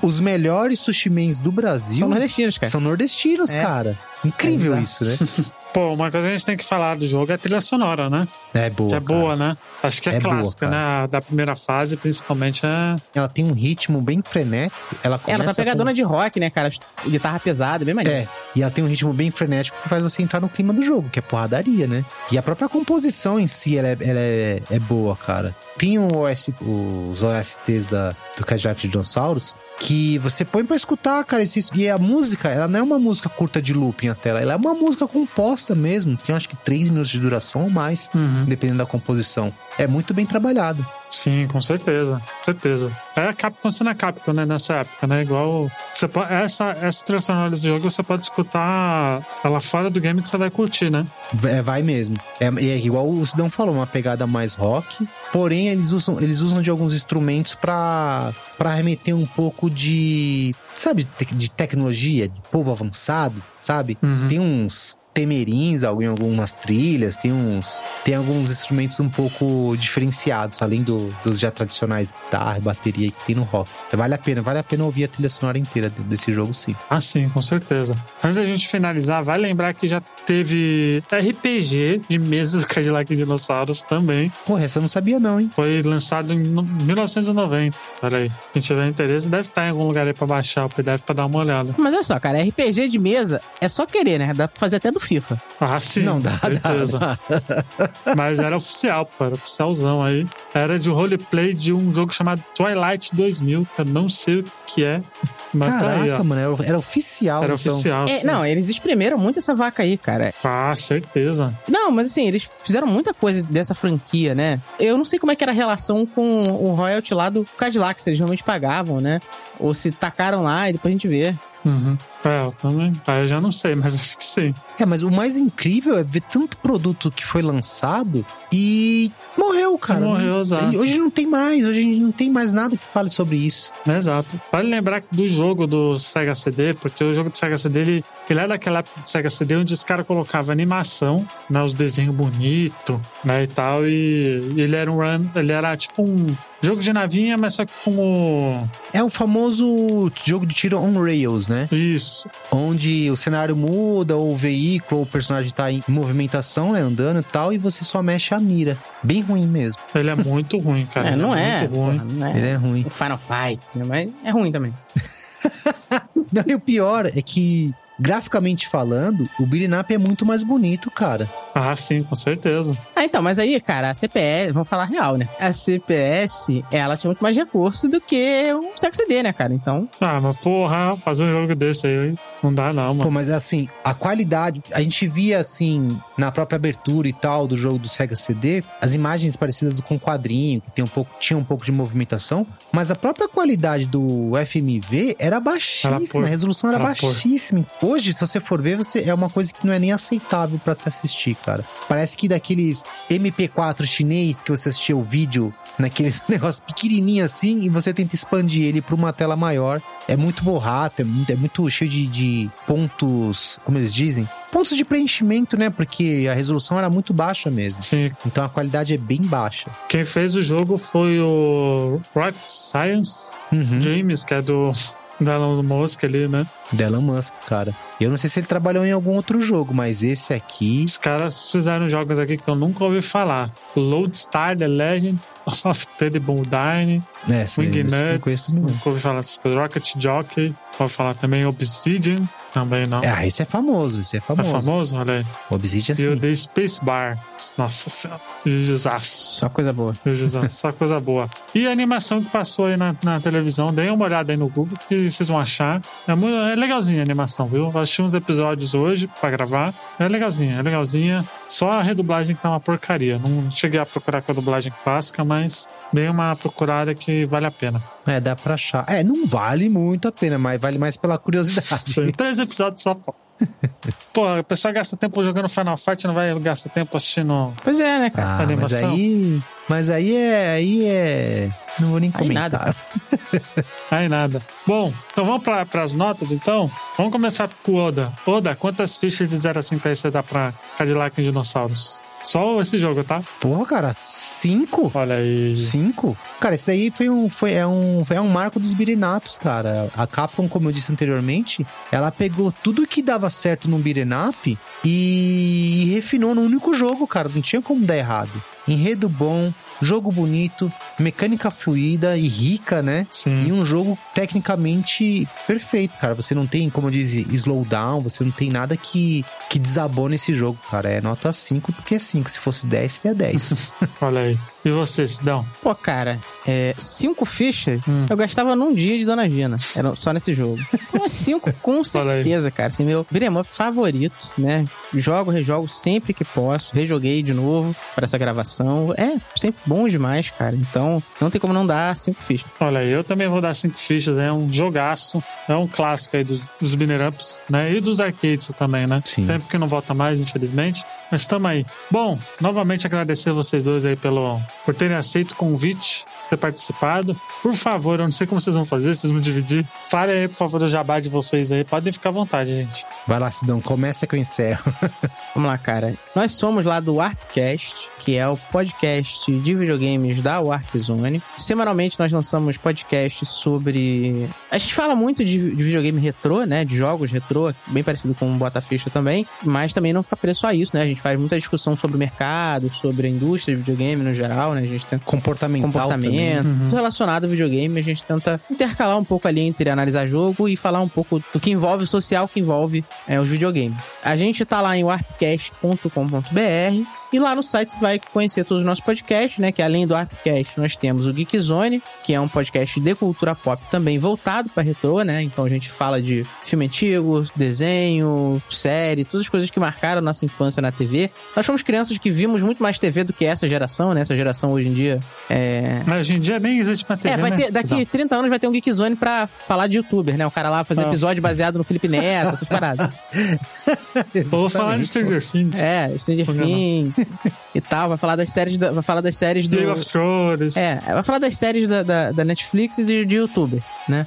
[SPEAKER 3] Os melhores sushimens do Brasil
[SPEAKER 2] São nordestinos, cara.
[SPEAKER 3] são nordestinos,
[SPEAKER 2] É.
[SPEAKER 3] cara. Incrível
[SPEAKER 2] É
[SPEAKER 3] isso, né?
[SPEAKER 1] Pô, uma coisa que a gente tem que falar do jogo é a trilha sonora, né?
[SPEAKER 3] É boa.
[SPEAKER 1] que é
[SPEAKER 3] cara.
[SPEAKER 1] boa, né? Acho que é,
[SPEAKER 3] É boa,
[SPEAKER 1] clássica,
[SPEAKER 3] cara.
[SPEAKER 1] né? Da primeira fase, principalmente, é.
[SPEAKER 3] Ela tem um ritmo bem frenético. Ela começa
[SPEAKER 2] Ela tá pegadona
[SPEAKER 3] com...
[SPEAKER 2] de rock, né, cara? Guitarra pesada, bem maneiro.
[SPEAKER 3] É, e ela tem um ritmo bem frenético que faz você entrar no clima do jogo, que é porradaria, né? E a própria composição em si, ela é, ela é, é boa, cara. Tem o OS, os OSTs da, do Cadillac de Dinossauros que você põe pra escutar, cara. E a música, ela não é uma música curta de looping a tela, ela é uma música composta mesmo. Tem acho que 3 minutos de duração ou mais, dependendo da composição. É muito bem trabalhado.
[SPEAKER 1] Sim, com certeza. Com certeza. É a Capcom sendo a Capcom, né? Nessa época, né? Igual. Você pode, essa, essa sonora desse jogo você pode escutar ela fora do game que você vai curtir, né?
[SPEAKER 3] É, vai mesmo. É, é igual o Sidão falou, uma pegada mais rock. Porém, eles usam, eles usam de alguns instrumentos pra, pra remeter um pouco de. Sabe, de tecnologia, de povo avançado, sabe?
[SPEAKER 1] Uhum.
[SPEAKER 3] Tem uns. Temerins em algumas trilhas, tem uns tem alguns instrumentos um pouco diferenciados, além do, dos já tradicionais guitarra, bateria que tem no rock. Vale a pena, vale a pena ouvir a trilha sonora inteira desse jogo, sim.
[SPEAKER 1] Ah, sim, com certeza. Antes da gente finalizar, vai lembrar que já teve RPG de mesa do Cadillac Dinossauros também.
[SPEAKER 3] Porra, essa eu não sabia não, hein?
[SPEAKER 1] Foi lançado em 1990. Pera aí. Quem tiver interesse deve estar em algum lugar aí pra baixar o PDF pra dar uma olhada.
[SPEAKER 2] Mas olha só, cara, RPG de mesa é só querer, né? Dá pra fazer até do FIFA.
[SPEAKER 1] Ah, sim.
[SPEAKER 3] Não, dá,
[SPEAKER 1] certeza.
[SPEAKER 3] dá,
[SPEAKER 1] Mas era oficial, pô, era oficialzão aí. Era de roleplay de um jogo chamado Twilight 2000, que eu não sei o que é. Mas
[SPEAKER 3] Caraca,
[SPEAKER 1] tá aí, ó.
[SPEAKER 3] mano, era, era oficial.
[SPEAKER 1] Era
[SPEAKER 3] então.
[SPEAKER 1] oficial.
[SPEAKER 2] É, não, eles espremeram muito essa vaca aí, cara.
[SPEAKER 1] Ah, certeza.
[SPEAKER 2] Não, mas assim, eles fizeram muita coisa dessa franquia, né? Eu não sei como é que era a relação com o royalty lá do Cadillac, se eles realmente pagavam, né? Ou se tacaram lá e depois a gente vê.
[SPEAKER 1] Uhum. É, eu também. Ah, eu já não sei, mas acho que sim.
[SPEAKER 3] É, mas o mais incrível é ver tanto produto que foi lançado e morreu, cara.
[SPEAKER 1] Morreu,
[SPEAKER 3] Não-
[SPEAKER 1] exato.
[SPEAKER 3] Hoje não tem mais, hoje a gente não tem mais nada que fale sobre isso.
[SPEAKER 1] Exato. Vale lembrar do jogo do Sega CD, porque o jogo do Sega CD, ele, ele é daquela época do Sega CD onde os caras colocavam animação, né? Os desenhos bonitos, né? E tal. E ele era um run, ele era tipo um jogo de navinha, mas só que com o.
[SPEAKER 3] É o famoso jogo de tiro on rails, né?
[SPEAKER 1] Isso.
[SPEAKER 3] Onde o cenário muda, ou o veículo, ou o personagem tá em movimentação, né? Andando e tal, e você só mexe a mira. Bem ruim mesmo.
[SPEAKER 1] Ele é muito ruim, cara.
[SPEAKER 2] é, não é.
[SPEAKER 1] Muito ruim.
[SPEAKER 2] porra, não é.
[SPEAKER 3] Ele é ruim.
[SPEAKER 2] O Final Fight, né? mas é ruim também.
[SPEAKER 3] Não, e o pior é que, graficamente falando, o beat'em up é muito mais bonito, cara.
[SPEAKER 1] Ah, sim, com certeza.
[SPEAKER 2] Ah, então, mas aí, cara, a CPS, vamos falar real, né? A CPS, ela tinha muito mais recurso do que o Sega CD, né, cara? Então,
[SPEAKER 1] Ah, mas porra, fazer um jogo desse aí não dá, não,
[SPEAKER 3] Pô,
[SPEAKER 1] mano.
[SPEAKER 3] mas assim, a qualidade, a gente via assim, na própria abertura e tal do jogo do Sega CD, as imagens parecidas com o quadrinho, que tem um pouco, tinha um pouco de movimentação, mas a própria qualidade do FMV era baixíssima,
[SPEAKER 1] Era por-
[SPEAKER 3] a resolução era,
[SPEAKER 1] era por-
[SPEAKER 3] baixíssima. Hoje, se você for ver, você é uma coisa que não é nem aceitável pra se assistir, cara. Parece que daqueles MP4 chinês que você assistia o vídeo naqueles negócio pequenininho assim e você tenta expandir ele pra uma tela maior. É muito borrato, é muito, é muito cheio de, de pontos, como eles dizem? Pontos de preenchimento, né? Porque a resolução era muito baixa mesmo.
[SPEAKER 1] Sim,
[SPEAKER 3] Então a qualidade é bem baixa.
[SPEAKER 1] quem fez o jogo foi o Rocket Science
[SPEAKER 3] Uhum.
[SPEAKER 1] Games, que é do da Elon Musk ali, né?
[SPEAKER 3] Do Elon Musk, cara. Eu não sei se ele trabalhou em algum outro jogo, mas esse aqui.
[SPEAKER 1] Os caras fizeram jogos aqui que eu nunca ouvi falar. Lodestar, The Legend of Terrible Dine,
[SPEAKER 3] É, conheço nenhum.
[SPEAKER 1] nunca ouvi falar dessas coisas. Rocket Jockey, pode falar também Obsidian, também não.
[SPEAKER 3] Ah, esse é famoso, esse é
[SPEAKER 1] É
[SPEAKER 3] famoso.
[SPEAKER 1] famoso? Olha aí.
[SPEAKER 3] Obsidian
[SPEAKER 1] E o
[SPEAKER 3] sim.
[SPEAKER 1] The Space Bar. Nossa senhora. Jujuzaço.
[SPEAKER 2] só coisa boa.
[SPEAKER 1] Jujuzaço. Só coisa boa. E a animação que passou aí na, na televisão, deem uma olhada aí no Google que vocês vão achar. É, muito, é legalzinha a animação, viu? Eu assisti uns episódios hoje pra gravar. É legalzinha, é legalzinha. Só a redublagem que tá uma porcaria. Não cheguei a procurar com a dublagem clássica, mas dei uma procurada que vale a pena.
[SPEAKER 3] É, dá pra achar. É, não vale muito a pena, mas vale mais pela curiosidade.
[SPEAKER 1] Sim, Três episódios só, pô. Pô, a pessoa gasta tempo jogando Final Fight, não vai gastar tempo assistindo.
[SPEAKER 2] Pois é, né, cara?
[SPEAKER 3] Ah, mas aí. Mas aí é. Aí é. Não vou nem
[SPEAKER 2] Aí
[SPEAKER 3] comentar.
[SPEAKER 2] nada.
[SPEAKER 1] Aí nada. Bom, então vamos para as notas, então? Vamos começar com o Oda. Oda, quantas fichas de 0 a 5 aí você dá pra Cadillac e Dinossauros? Só esse jogo, tá?
[SPEAKER 3] Porra, cara, cinco?
[SPEAKER 1] Olha aí.
[SPEAKER 3] Cinco? Cara, esse daí foi um, foi, é, um, é um marco dos beat'em ups, cara. A Capcom, como eu disse anteriormente, ela pegou tudo que dava certo num beat'em up e, e refinou num único jogo, cara. Não tinha como dar errado. Enredo bom, jogo bonito, mecânica fluida e rica, né? E
[SPEAKER 1] Sim.
[SPEAKER 3] um jogo tecnicamente perfeito, cara. Você não tem, como diz, slowdown, você não tem nada que, que desabone esse jogo, cara. É nota 5 porque é 5. Se fosse 10, seria 10.
[SPEAKER 1] Olha aí. E você, Sidão?
[SPEAKER 2] Pô, cara, é, cinco fichas
[SPEAKER 1] Hum.
[SPEAKER 2] eu gastava num dia de Dona Gina. Era só nesse jogo. Então é cinco, com certeza, cara. Assim, meu beat'em favorito, né? Jogo, rejogo sempre que posso. Rejoguei de novo para essa gravação. É, sempre bom demais, cara. Então, não tem como não dar cinco fichas.
[SPEAKER 1] Olha, eu também vou dar cinco fichas. É um jogaço. É um clássico aí dos, dos Binner Ups, né? E dos arcades também, né?
[SPEAKER 3] Sim.
[SPEAKER 1] Tempo que não volta mais, infelizmente. Mas estamos aí. Bom, novamente agradecer vocês dois aí pelo, por terem aceito o convite, por ter participado. Por favor, eu não sei como vocês vão fazer, vocês vão dividir. Falem aí, por favor, o jabá de vocês aí. Podem ficar à vontade, gente.
[SPEAKER 3] Vai lá, Sidão, começa que eu encerro.
[SPEAKER 2] Vamos lá, cara. Nós somos lá do Warpcast, que é o podcast de videogames da Warp Zone. Semanalmente nós lançamos podcasts sobre. A gente fala muito de, de videogame retrô, né? De jogos retrô, bem parecido com o Bota Ficha também. Mas também não fica preso a isso, né? A gente faz muita discussão sobre o mercado, sobre a indústria de videogame no geral, né? A gente tenta
[SPEAKER 3] Comportamental
[SPEAKER 2] comportamento, tudo relacionado ao videogame. A gente tenta intercalar um pouco ali entre analisar jogo e falar um pouco do que envolve o social, que envolve é, os videogames. A gente tá lá em warpcast.com.br e lá no site você vai conhecer todos os nossos podcasts, né? Que além do Warpcast, nós temos o Geek Zone, que é um podcast de cultura pop também voltado para retrô, né? Então a gente fala de filme antigo, desenho, série, todas as coisas que marcaram a nossa infância na TV. Nós fomos crianças que vimos muito mais TV do que essa geração, né? Essa geração hoje em dia é,
[SPEAKER 1] Mas hoje em dia nem existe uma TV,
[SPEAKER 2] é, vai
[SPEAKER 1] né?
[SPEAKER 2] ter, daqui 30 anos vai ter um Geek Zone pra falar de youtuber, né? O cara lá fazer
[SPEAKER 1] Ah.
[SPEAKER 2] episódio baseado no Felipe Neto, essas paradas.
[SPEAKER 1] Vou falar de. Stranger Things.
[SPEAKER 2] É, Stranger
[SPEAKER 1] não?
[SPEAKER 2] Things e tal. Vai falar das séries, da- vai falar das séries do...
[SPEAKER 1] Game of Thrones.
[SPEAKER 2] É, vai falar das séries da, da, da Netflix e de, de youtuber, né?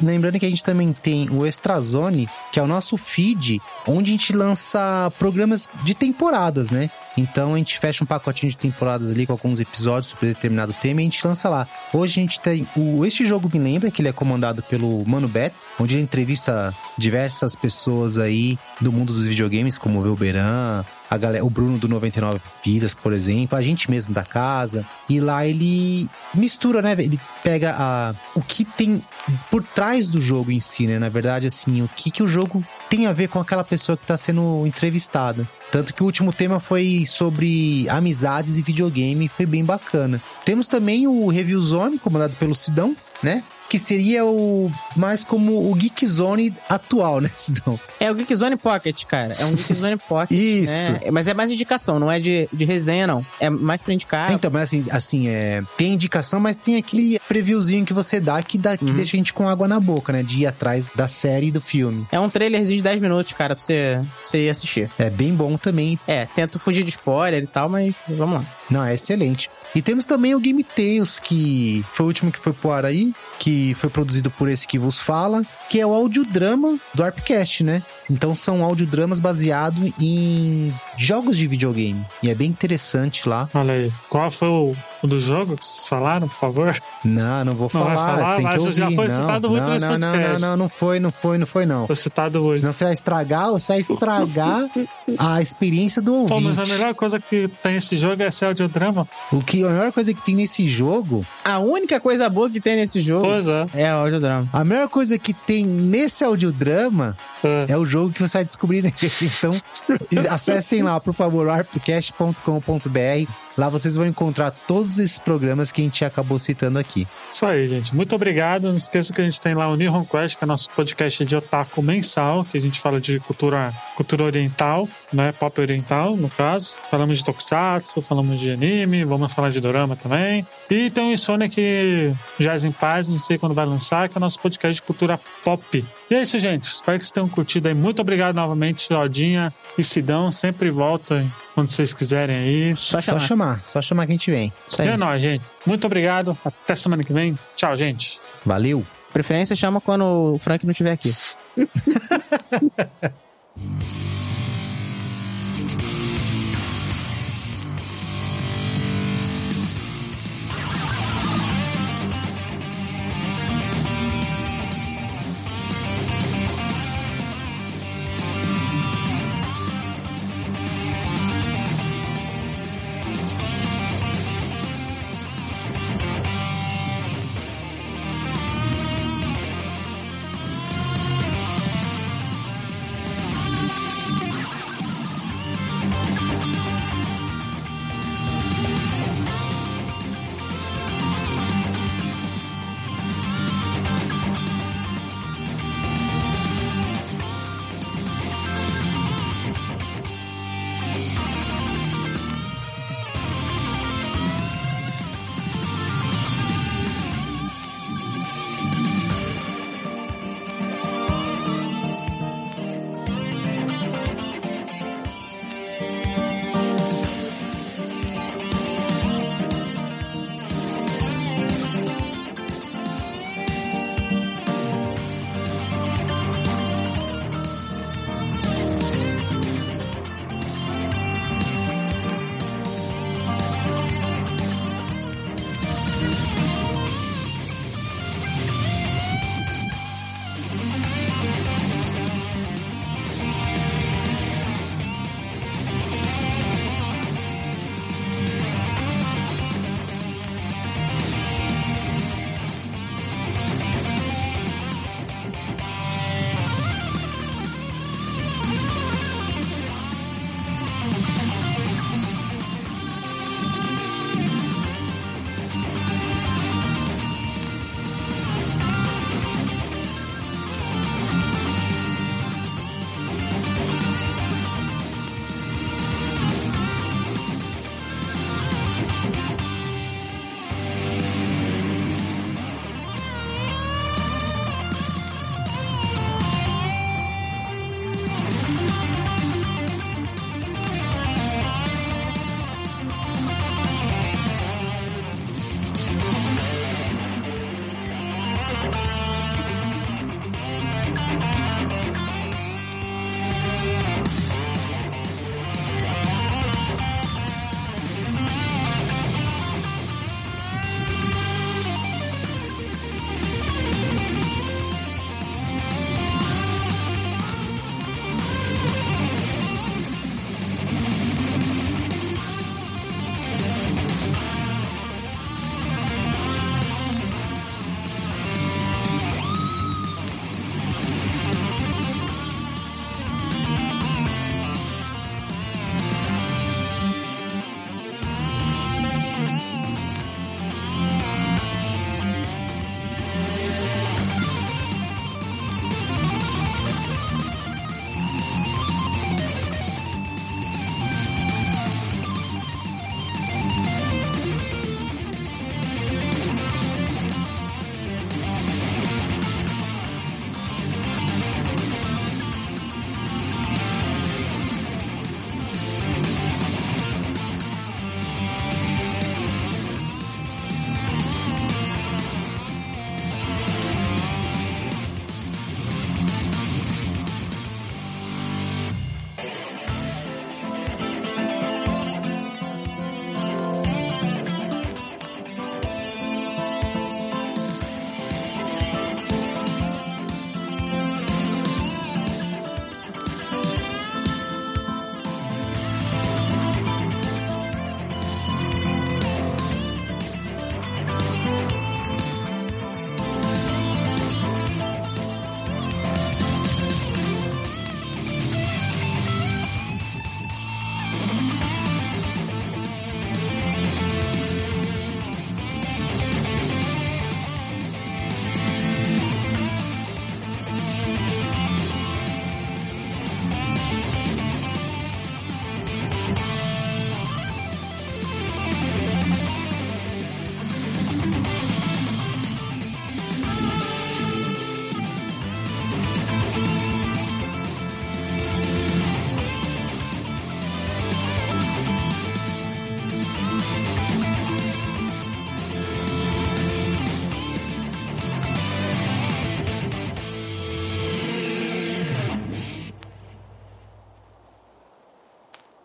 [SPEAKER 3] Lembrando que a gente também tem o Extrazone, que é o nosso feed, onde a gente lança programas de temporadas, né? Então a gente fecha um pacotinho de temporadas ali com alguns episódios sobre determinado tema e a gente lança lá. Hoje a gente tem o Este Jogo Me Lembra, que ele é comandado pelo Mano Beto, onde ele entrevista diversas pessoas aí do mundo dos videogames, como o Velberan, a galera, o Bruno do 99 Vidas, por exemplo, a gente mesmo da casa. E lá ele mistura, né? Ele pega a, o que tem por trás do jogo em si, né? Na verdade, assim, o que, que o jogo tem a ver com aquela pessoa que está sendo entrevistada. Tanto que o último tema foi sobre amizades e videogame, foi bem bacana. Temos também o Review Zone, comandado pelo Sidão, né? Que seria o mais como o Geek Zone atual, né, Sidão?
[SPEAKER 2] É o Geek Zone Pocket, cara. É um Geek Zone Pocket.
[SPEAKER 3] Isso.
[SPEAKER 2] né? Mas é mais indicação, não é de, de resenha, não. É mais pra indicar.
[SPEAKER 3] Então, mas assim, assim, é, tem indicação, mas tem aquele previewzinho que você dá que, dá, que
[SPEAKER 2] Uhum.
[SPEAKER 3] deixa a gente com água na boca, né? De ir atrás da série e do filme.
[SPEAKER 2] É um trailerzinho de 10 minutos, cara, pra você, você ir assistir.
[SPEAKER 3] É bem bom também.
[SPEAKER 2] É, tento fugir de spoiler e tal, mas vamos lá.
[SPEAKER 3] Não, é excelente. E temos também o Game Tales, que foi o último que foi pro ar aí, que foi produzido por esse que vos fala, que é o audiodrama do Arpcast, né? Então são audiodramas baseados em jogos de videogame. E é bem interessante lá.
[SPEAKER 1] Olha aí. Qual foi o, o do jogo que vocês falaram, por favor?
[SPEAKER 3] Não, não vou
[SPEAKER 1] Não vai
[SPEAKER 3] falar,
[SPEAKER 1] falar?
[SPEAKER 3] tem
[SPEAKER 1] Mas
[SPEAKER 3] que
[SPEAKER 1] já
[SPEAKER 3] ouvir.
[SPEAKER 1] foi
[SPEAKER 3] não,
[SPEAKER 1] citado muito
[SPEAKER 3] não,
[SPEAKER 1] nesse
[SPEAKER 3] não, não,
[SPEAKER 1] podcast.
[SPEAKER 3] não, não, não foi, não foi, não foi não.
[SPEAKER 1] Foi citado hoje.
[SPEAKER 3] Senão você vai estragar, você vai estragar a experiência do ouvinte.
[SPEAKER 1] Pô, mas a melhor coisa que tem esse jogo é esse audiodrama.
[SPEAKER 3] O que, a melhor coisa que tem nesse jogo,
[SPEAKER 2] A única coisa boa que tem nesse jogo
[SPEAKER 1] Pois é.
[SPEAKER 2] é o audiodrama.
[SPEAKER 3] a melhor coisa que tem nesse audiodrama
[SPEAKER 1] É.
[SPEAKER 3] é o jogo que você vai descobrir nele. Então, acessem lá, por favor, arpcast.com.br. Lá vocês vão encontrar todos esses programas que a gente acabou citando aqui.
[SPEAKER 1] Isso aí, gente. Muito obrigado. Não esqueça que a gente tem lá o Nihon Quest, que é nosso podcast de otaku mensal, que a gente fala de cultura, cultura oriental, né? Pop oriental, no caso. Falamos de tokusatsu, falamos de anime, vamos falar de dorama também. E tem o Insônia que Jazz em Paz, não sei quando vai lançar, que é o nosso podcast de cultura pop. E é isso, gente. Espero que vocês tenham curtido aí. Muito obrigado novamente, Odinha e Sidão. Sempre volta quando vocês quiserem aí.
[SPEAKER 2] Só
[SPEAKER 3] Só
[SPEAKER 2] chamar.
[SPEAKER 3] chamar, só chamar que a gente vem.
[SPEAKER 2] Isso
[SPEAKER 1] E
[SPEAKER 2] aí.
[SPEAKER 1] é nóis, gente. Muito obrigado. Até semana que vem. Tchau, gente.
[SPEAKER 3] Valeu!
[SPEAKER 2] Preferência chama quando o Frank não estiver aqui.